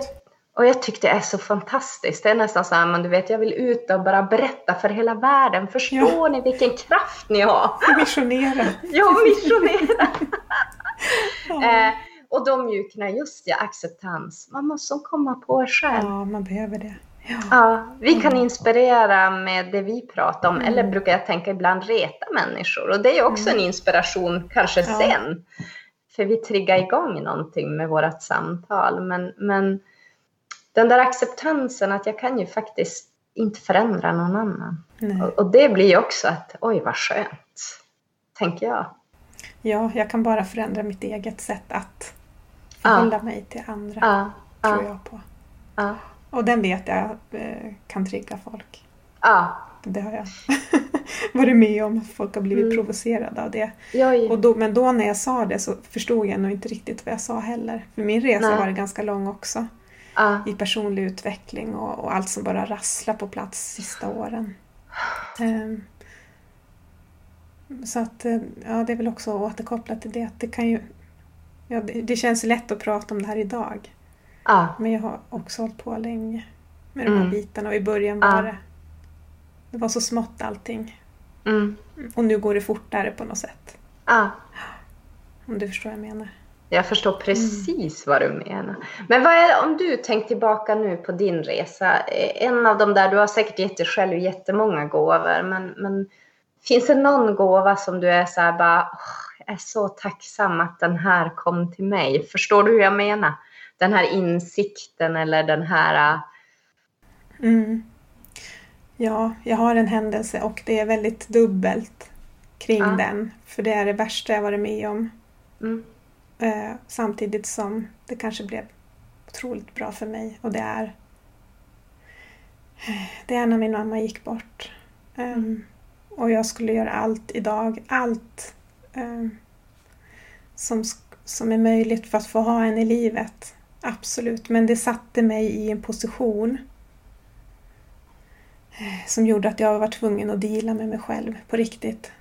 och jag tyckte det är så fantastiskt. Det är nästan så här, men du vet, jag vill ut och bara berätta för hela världen. Förstår ja. ni vilken kraft ni har? Missionera. ja, missionera. ja. Eh, och då mjuknar just ja, acceptans. Man måste komma på själv. Ja, man behöver det. Ja. ja vi kan inspirera med det vi pratar om, mm. eller brukar jag tänka ibland reta människor. Och det är också mm. en inspiration kanske ja. sen. För vi triggar igång någonting med vårt samtal. Men, men den där acceptansen att jag kan ju faktiskt inte förändra någon annan. Och, och, det blir ju också att, oj vad skönt, tänker jag. Ja, jag kan bara förändra mitt eget sätt att förhålla ja. mig till andra, ja. tror jag på. Och den vet jag eh, kan trigga folk. Ja. Det har jag [laughs] varit med om, folk har blivit mm. provocerade av det. Och då, men då när jag sa det så förstod jag nog inte riktigt vad jag sa heller. För min resa Nej. var ganska lång också. Ja. I personlig utveckling och, och, allt som bara rasslar på plats sista åren. Um, så att, eh, ja, det är väl också återkopplat till det att det kan ju... Ja, det, det känns lätt att prata om det här idag. Ja. Men jag har också hållit på länge med de här Mm. bitarna och i början var det... Det var så smått allting. Mm. Och nu går det fortare på något sätt. Ja. Om du förstår vad jag menar. Jag förstår precis vad du menar. Men vad är om du tänker tillbaka nu på din resa, eh, en av de där, du har säkert gett dig själv jättemånga gåvor, men, men finns det någon gåva som du är så här bara, "Åh, jag är så tacksam att den här kom till mig. Förstår du hur jag menar? Den här insikten eller den här, äh, Mm. Ja, jag har en händelse och det är väldigt dubbelt kring Ja. den. För det är det värsta jag varit med om. mm, Eh, samtidigt som det kanske blev otroligt bra för mig. Och det är det är när min mamma gick bort. Ehm, och jag skulle göra allt idag, allt ehm, som, som är möjligt för att få ha henne i livet. Absolut, men det satte mig i en position eh, som gjorde att jag var tvungen att deala med mig själv på riktigt.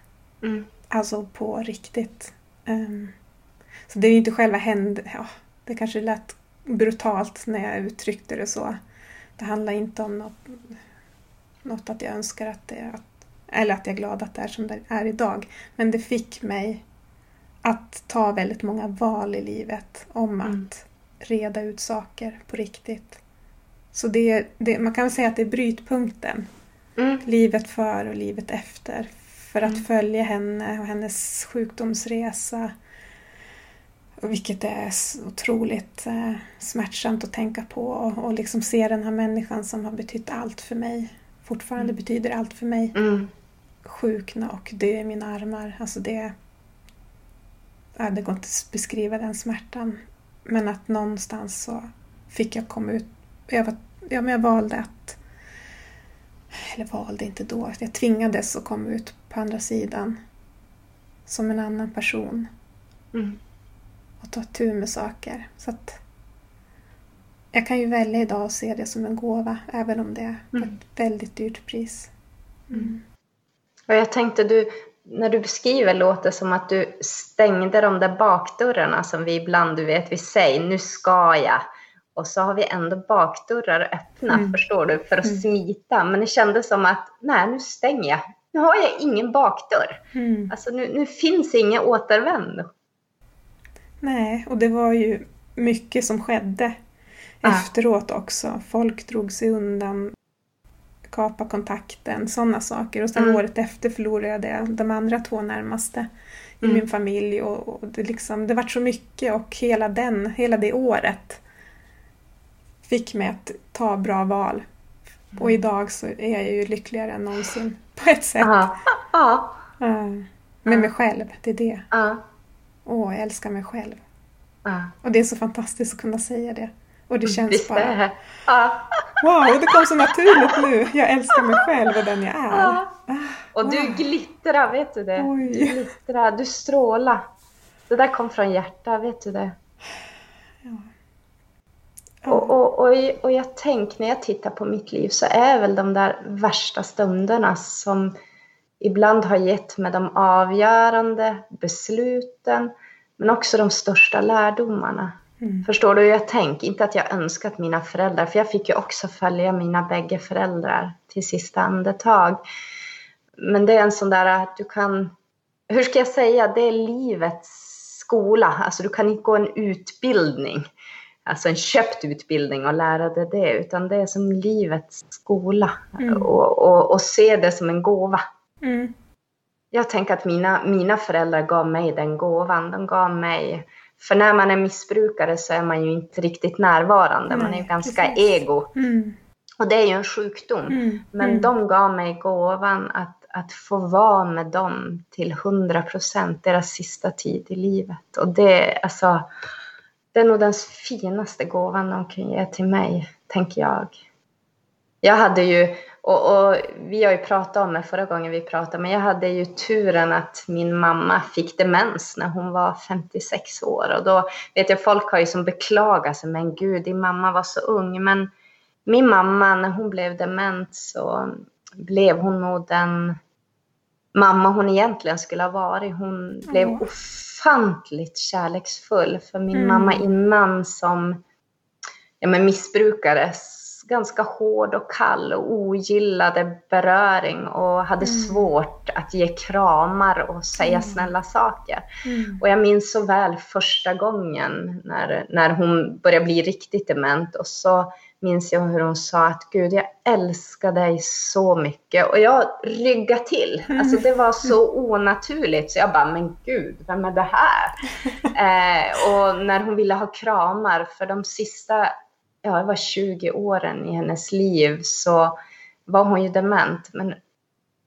mm, Alltså på riktigt. Ehm, så det är ju inte själva händ... Ja, det kanske lät brutalt när jag uttryckte det så. Det handlar inte om något, något att jag önskar att det att, eller att jag är glad att det är som det är idag. Men det fick mig att ta väldigt många val i livet om Mm. att reda ut saker på riktigt. Så det, det, man kan väl säga att det är brytpunkten mm, livet före och livet efter. För att Mm. följa henne och hennes sjukdomsresa. Vilket är otroligt eh, smärtsamt att tänka på och, och liksom se den här människan som har betytt allt för mig. Fortfarande Mm. betyder allt för mig. mm, Sjukna och dö i mina armar. Alltså det... Ja, det går inte att beskriva den smärtan. Men att någonstans så fick jag komma ut. Jag, var, ja, men jag valde att eller valde inte då, jag tvingades att komma ut på andra sidan som en annan person mm. och ta tur med saker. Så att jag kan ju välja idag att se det som en gåva, även om det är på Mm. ett väldigt dyrt pris. Mm. Och jag tänkte, du, när du beskriver låter som att du stängde de där bakdörrarna som vi ibland, du vet, vi säger nu ska jag. Och så har vi ändå bakdörrar öppna, Mm. förstår du, för att Mm. smita. Men det kändes som att, nej, nu stänger jag. Nu har jag ingen bakdörr. Mm. Alltså nu, nu finns inget återvändo. Nej, och det var ju mycket som skedde Ja. efteråt också. Folk drog sig undan, kapa kontakten, sådana saker. Och sen Mm. året efter förlorade jag de andra två närmaste i Mm. min familj. Och, och det, liksom, det var så mycket och hela, den, hela det året fick mig att ta bra val. Mm. Och idag så är jag ju lyckligare än någonsin [laughs] på ett sätt. Ja, ja. Med mig själv, det är det. ja, Åh, jag älskar mig själv. Och det är så fantastiskt att kunna säga det. Och det [laughs] känns Visst bara? Ja, wow, det kom så naturligt nu. Jag älskar mig själv och den jag är. ja. Ah, Och du glittrar, vet du det? Oj. Du glittrar, du strålar. Det där kom från hjärtat, vet du det? Ja. Och, och, och, och jag tänker när jag tittar på mitt liv så är väl de där värsta stunderna som ibland har gett mig de avgörande besluten men också de största lärdomarna. Mm. Förstår du hur jag tänker? Inte att jag önskat mina föräldrar, för jag fick ju också följa mina bägge föräldrar till sista andetag. Men det är en sån där att du kan, hur ska jag säga, det är livets skola. Alltså du kan inte gå en utbildning, alltså en köpt utbildning och lära dig det, utan det är som livets skola. Mm. Och, och, och se det som en gåva. Mm. Jag tänker att mina, mina föräldrar gav mig den gåvan. De gav mig... För när man är missbrukare så är man ju inte riktigt närvarande. man är ju ganska precis. ego. Mm. Och det är ju en sjukdom. Mm. Men mm. de gav mig gåvan att, att få vara med dem till 100 procent, deras sista tid i livet. Och det, alltså, det är nog den finaste gåvan de kan ge till mig, tänker jag. Jag hade ju, och, och vi har ju pratat om det förra gången vi pratade, men jag hade ju turen att min mamma fick demens när hon var 56 år. Och då vet jag, folk har ju som beklagat sig, men gud, din mamma var så ung. Men min mamma, när hon blev dement så blev hon nog den mamma hon egentligen skulle ha varit. Hon mm. blev ofantligt kärleksfull för min mm. mamma innan som ja, men missbrukare ganska hård och kall och ogillade beröring och hade mm. svårt att ge kramar och säga mm. snälla saker. Mm. Och jag minns så väl första gången när, när hon började bli riktigt dement och så minns jag hur hon sa att Gud, jag älskar dig så mycket. Och jag ryggade till. Mm. Alltså det var så onaturligt. Så jag bara, men Gud, vem är det här? [laughs] eh, och när hon ville ha kramar, för de sista ja, det var 20 åren i hennes liv så var hon ju dement. Men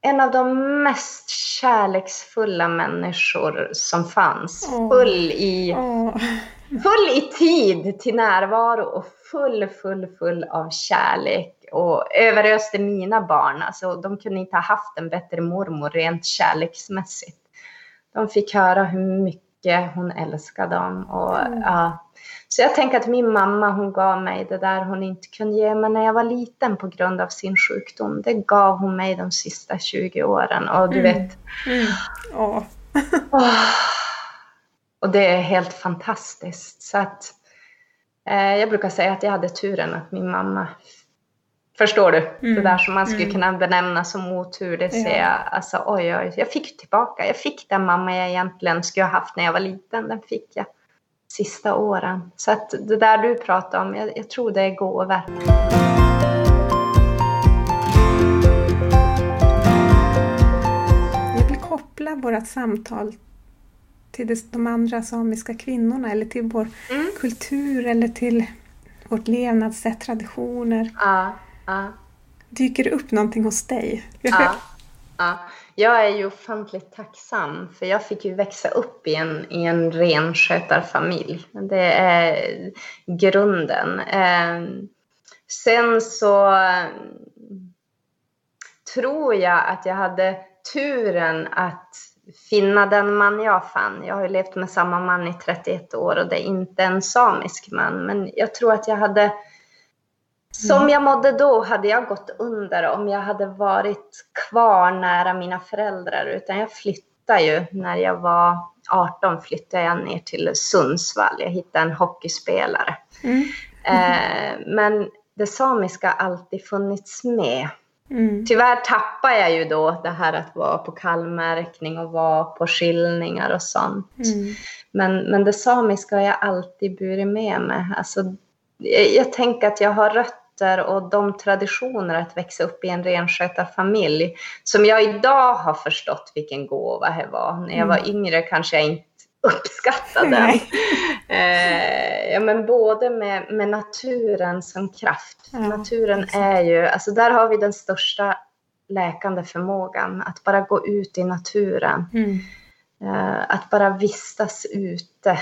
en av de mest kärleksfulla människor som fanns. Full, i, full i tid till närvaro och full, full, full av kärlek. Och överöste mina barn. Alltså, de kunde inte ha haft en bättre mormor rent kärleksmässigt. De fick höra hur mycket hon älskade dem. Och, mm. ja, så jag tänker att min mamma, hon gav mig det där hon inte kunde ge mig när jag var liten på grund av sin sjukdom. Det gav hon mig de sista 20 åren och du mm. vet. Mm. Oh. [laughs] oh. Och det är helt fantastiskt. Så att eh, jag brukar säga att jag hade turen att min mamma Förstår du? Mm. Det där som man skulle mm. kunna benämna som otur, det ser jag. Alltså, oj, oj, jag fick tillbaka. Jag fick den mamma jag egentligen skulle ha haft när jag var liten. Den fick jag sista åren. Så att det där du pratar om, jag, jag tror det är gåvor. Jag vill koppla vårt samtal till de andra samiska kvinnorna eller till vår mm. kultur eller till vårt levnadssätt, traditioner. Ja, ja. Dyker det upp någonting hos dig? Ja, [laughs] ja. Jag är ju ofantligt tacksam för jag fick ju växa upp i en, i en renskötarfamilj. Det är grunden. Eh, sen så eh, tror jag att jag hade turen att finna den man jag fann. Jag har ju levt med samma man i 31 år och det är inte en samisk man. Men jag tror att jag hade som mm. jag mådde då hade jag gått under om jag hade varit kvar nära mina föräldrar. Utan jag flyttade ju när jag var 18 flyttade jag ner till Sundsvall. Jag hittade en hockeyspelare. Mm. Eh, men det samiska har alltid funnits med. Mm. Tyvärr tappade jag ju då det här att vara på kallmärkning och vara på skillningar och sånt. Mm. Men, men det samiska har jag alltid burit med mig. Alltså, jag, jag tänker att jag har rött rötter och de traditioner att växa upp i en renskötarfamilj som jag idag har förstått vilken gåva det var. När jag var mm. yngre kanske jag inte uppskattade den. [laughs] eh, ja, men både med, med naturen som kraft. Ja, naturen är ju, alltså där har vi den största läkande förmågan. Att bara gå ut i naturen. Mm. Uh, att bara vistas ute,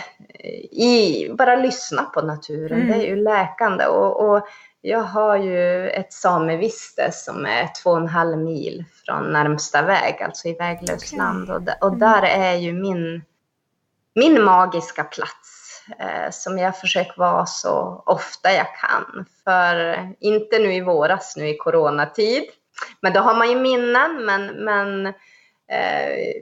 i, bara lyssna på naturen, mm. det är ju läkande. Och, och, jag har ju ett sameviste som är två och en halv mil från närmsta väg, alltså i väglöst land. Och, och mm. där är ju min, min magiska plats eh, som jag försöker vara så ofta jag kan. För inte nu i våras, nu i coronatid, men då har man ju minnen, men, men eh,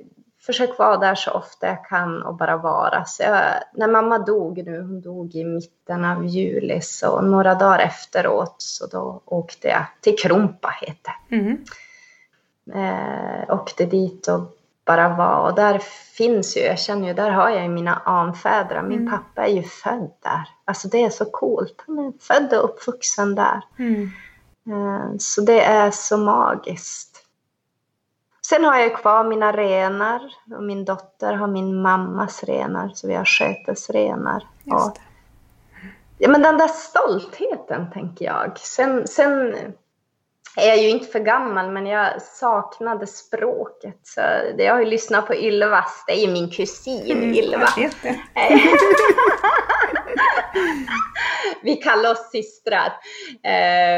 försök vara där så ofta jag kan och bara vara. Så jag, när mamma dog nu, hon dog i mitten av juli, så några dagar efteråt så då åkte jag till Krompa, heter mm. eh, Åkte dit och bara var. Och där finns ju, jag känner ju, där har jag ju mina anfäder. Min mm. pappa är ju född där. Alltså det är så coolt. Han är född och uppvuxen där. Mm. Eh, så det är så magiskt. Sen har jag kvar mina renar och min dotter har min mammas renar, så vi har skötesrenar. Och, ja, men den där stoltheten, tänker jag. Sen, sen är jag ju inte för gammal, men jag saknade språket. Så jag har ju lyssnat på Ylvas, det är ju min kusin mm, Ylva. [laughs] vi kallar oss systrar.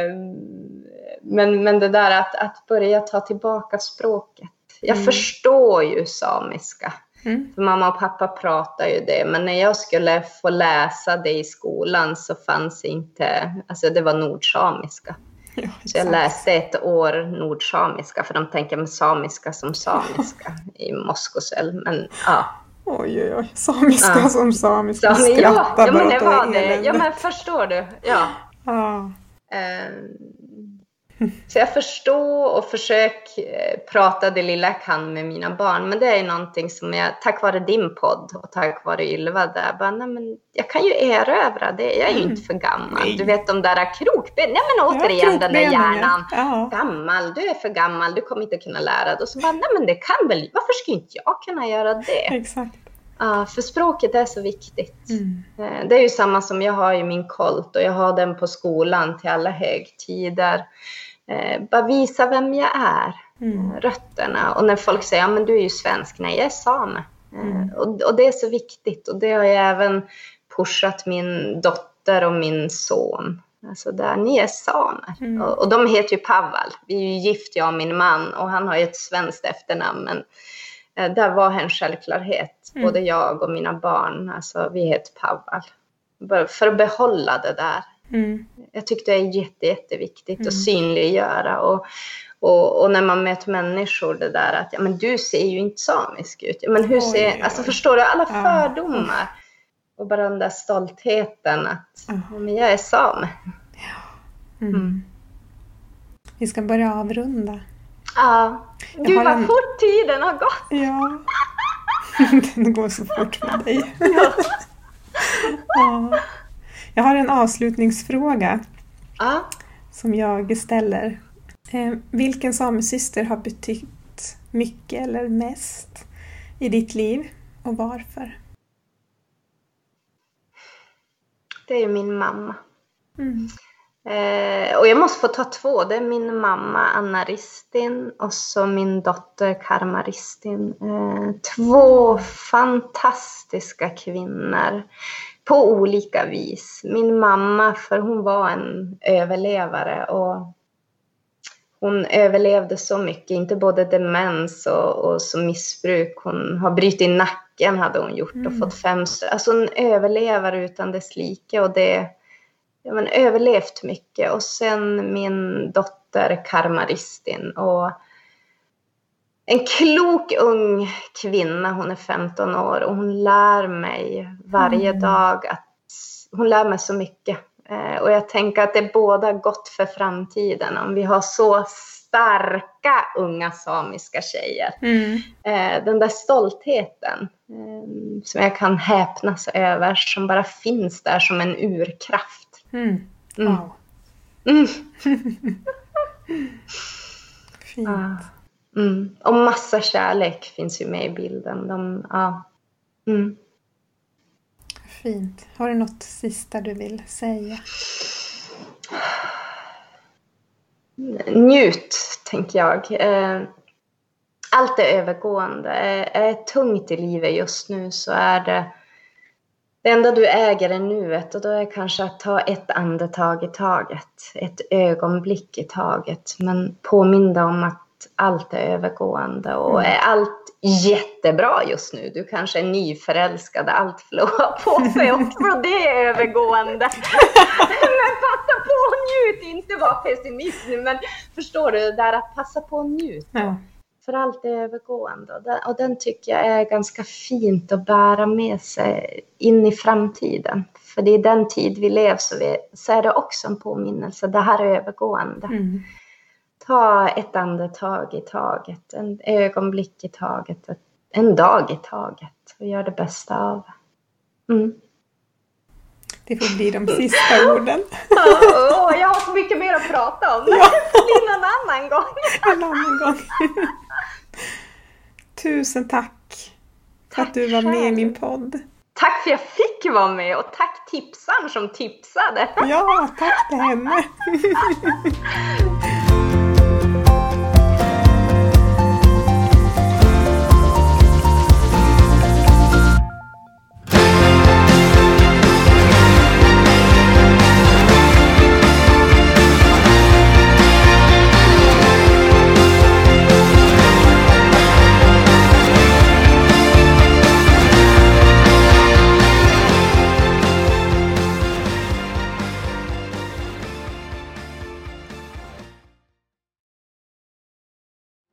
Um, men, men det där att, att börja ta tillbaka språket. Jag mm. förstår ju samiska. Mm. För mamma och pappa pratar ju det, men när jag skulle få läsa det i skolan så fanns inte, alltså det var nordsamiska. [laughs] Ja, Så jag läste ett år nordsamiska, för de tänker med samiska som samiska i Moskosel. Men ja, Oj, oj, oj. Samiska Ja. som samiska. ja, men, ja, ja men det var det. Ja men förstår du? Ja. Ja. Ehm, Så jag förstår och försöker eh, prata det lilla jag kan med mina barn. Men det är någonting som jag, tack vare din podd och tack vare Ylva där, bara, nej, men jag kan ju erövra det. Jag är ju Mm. inte för gammal. Nej. Du vet de där krokben, nej men Ja, återigen den där krokbenen, hjärnan. Ja. Gammal, du är för gammal, du kommer inte kunna lära dig. Och så bara, nej men det kan väl, varför skulle inte jag kunna göra det? Exakt. Ja, för språket är så viktigt. Mm. Eh, Det är ju samma som jag har i min kolt och jag har den på skolan till alla högtider. Eh, bara visa vem jag är, Mm. eh, rötterna. Och när folk säger, ja men du är ju svensk, nej jag är same. Eh, Mm. Och, och det är så viktigt och det har jag även pushat min dotter och min son. Alltså där, ni är samer. Mm. Och, och de heter ju Pavel. Vi är ju gift, jag och min man, och han har ju ett svenskt efternamn. Men eh, där var en självklarhet. Mm. Både jag och mina barn, alltså vi heter Pavel. Bara för att behålla det där. Mm. Jag tyckte det är jätte, jätteviktigt Mm. att synliggöra. Och, och, och när man möter människor, det där att ja, men du ser ju inte samisk ut. Ja, men hur ser, oj, oj. alltså förstår du, alla Ja. fördomar. Och bara den där stoltheten att Ja. ja, men jag är same. Mm. Mm. Vi ska börja avrunda. Ja. Jag Gud vad en- fort tiden har gått. Ja. [laughs] Den går så fort med dig. Ja. [laughs] Jag har en avslutningsfråga Ja. som jag ställer. Eh, vilken samesyster har betytt mycket eller mest i ditt liv och varför? Det är min mamma. Mm. Eh, och jag måste få ta två. Det är min mamma Anna Ristin och så min dotter Karma Ristin. Eh, två fantastiska kvinnor på olika vis. Min mamma, för hon var en överlevare och hon överlevde så mycket, inte både demens och, och så missbruk. Hon har brutit nacken hade hon gjort och Mm. fått fem... Alltså en överlevare utan dess like och det ja, men överlevt mycket. Och sen min dotter Karma Ristin. Och en klok ung kvinna, hon är 15 år och hon lär mig varje Mm. dag att hon lär mig så mycket. Eh, och jag tänker att det är båda gott för framtiden om vi har så starka unga samiska tjejer. Mm. Eh, den där stoltheten eh, som jag kan häpnas över, som bara finns där som en urkraft. Mm. Mm. Wow. Mm. [laughs] Fint. Ja. Mm. Och massa kärlek finns ju med i bilden. De, ja. mm. Fint. Har du något sista du vill säga? Njut, tänker jag. Eh, Allt är övergående. Är är tungt i livet just nu så är det det enda du äger är nuet och då är kanske att ta ett andetag i taget, ett ögonblick i taget. Men påminn dig om att allt är övergående och Mm. är allt jättebra just nu. Du kanske är nyförälskad, allt förlorar [laughs] på sig också, det är övergående. [laughs] men passa på och njut, inte vara pessimist nu, men förstår du, det där att passa på och njut. Ja. För allt är övergående och den, och den tycker jag är ganska fint att bära med sig in i framtiden. För det är den tid vi lever så, vi, så är det också en påminnelse. Det här är övergående. Mm. Ta ett andetag i taget, en ögonblick i taget, en dag i taget och gör det bästa av det. Mm. Det får bli de sista [laughs] orden. Åh, jag har så mycket mer att prata om. Ja. Det någon annan gång. [laughs] En annan gång. Tusen tack för att du var med i min podd. Tack för att jag fick vara med och tack tipsaren som tipsade. Ja, tack till henne. [laughs]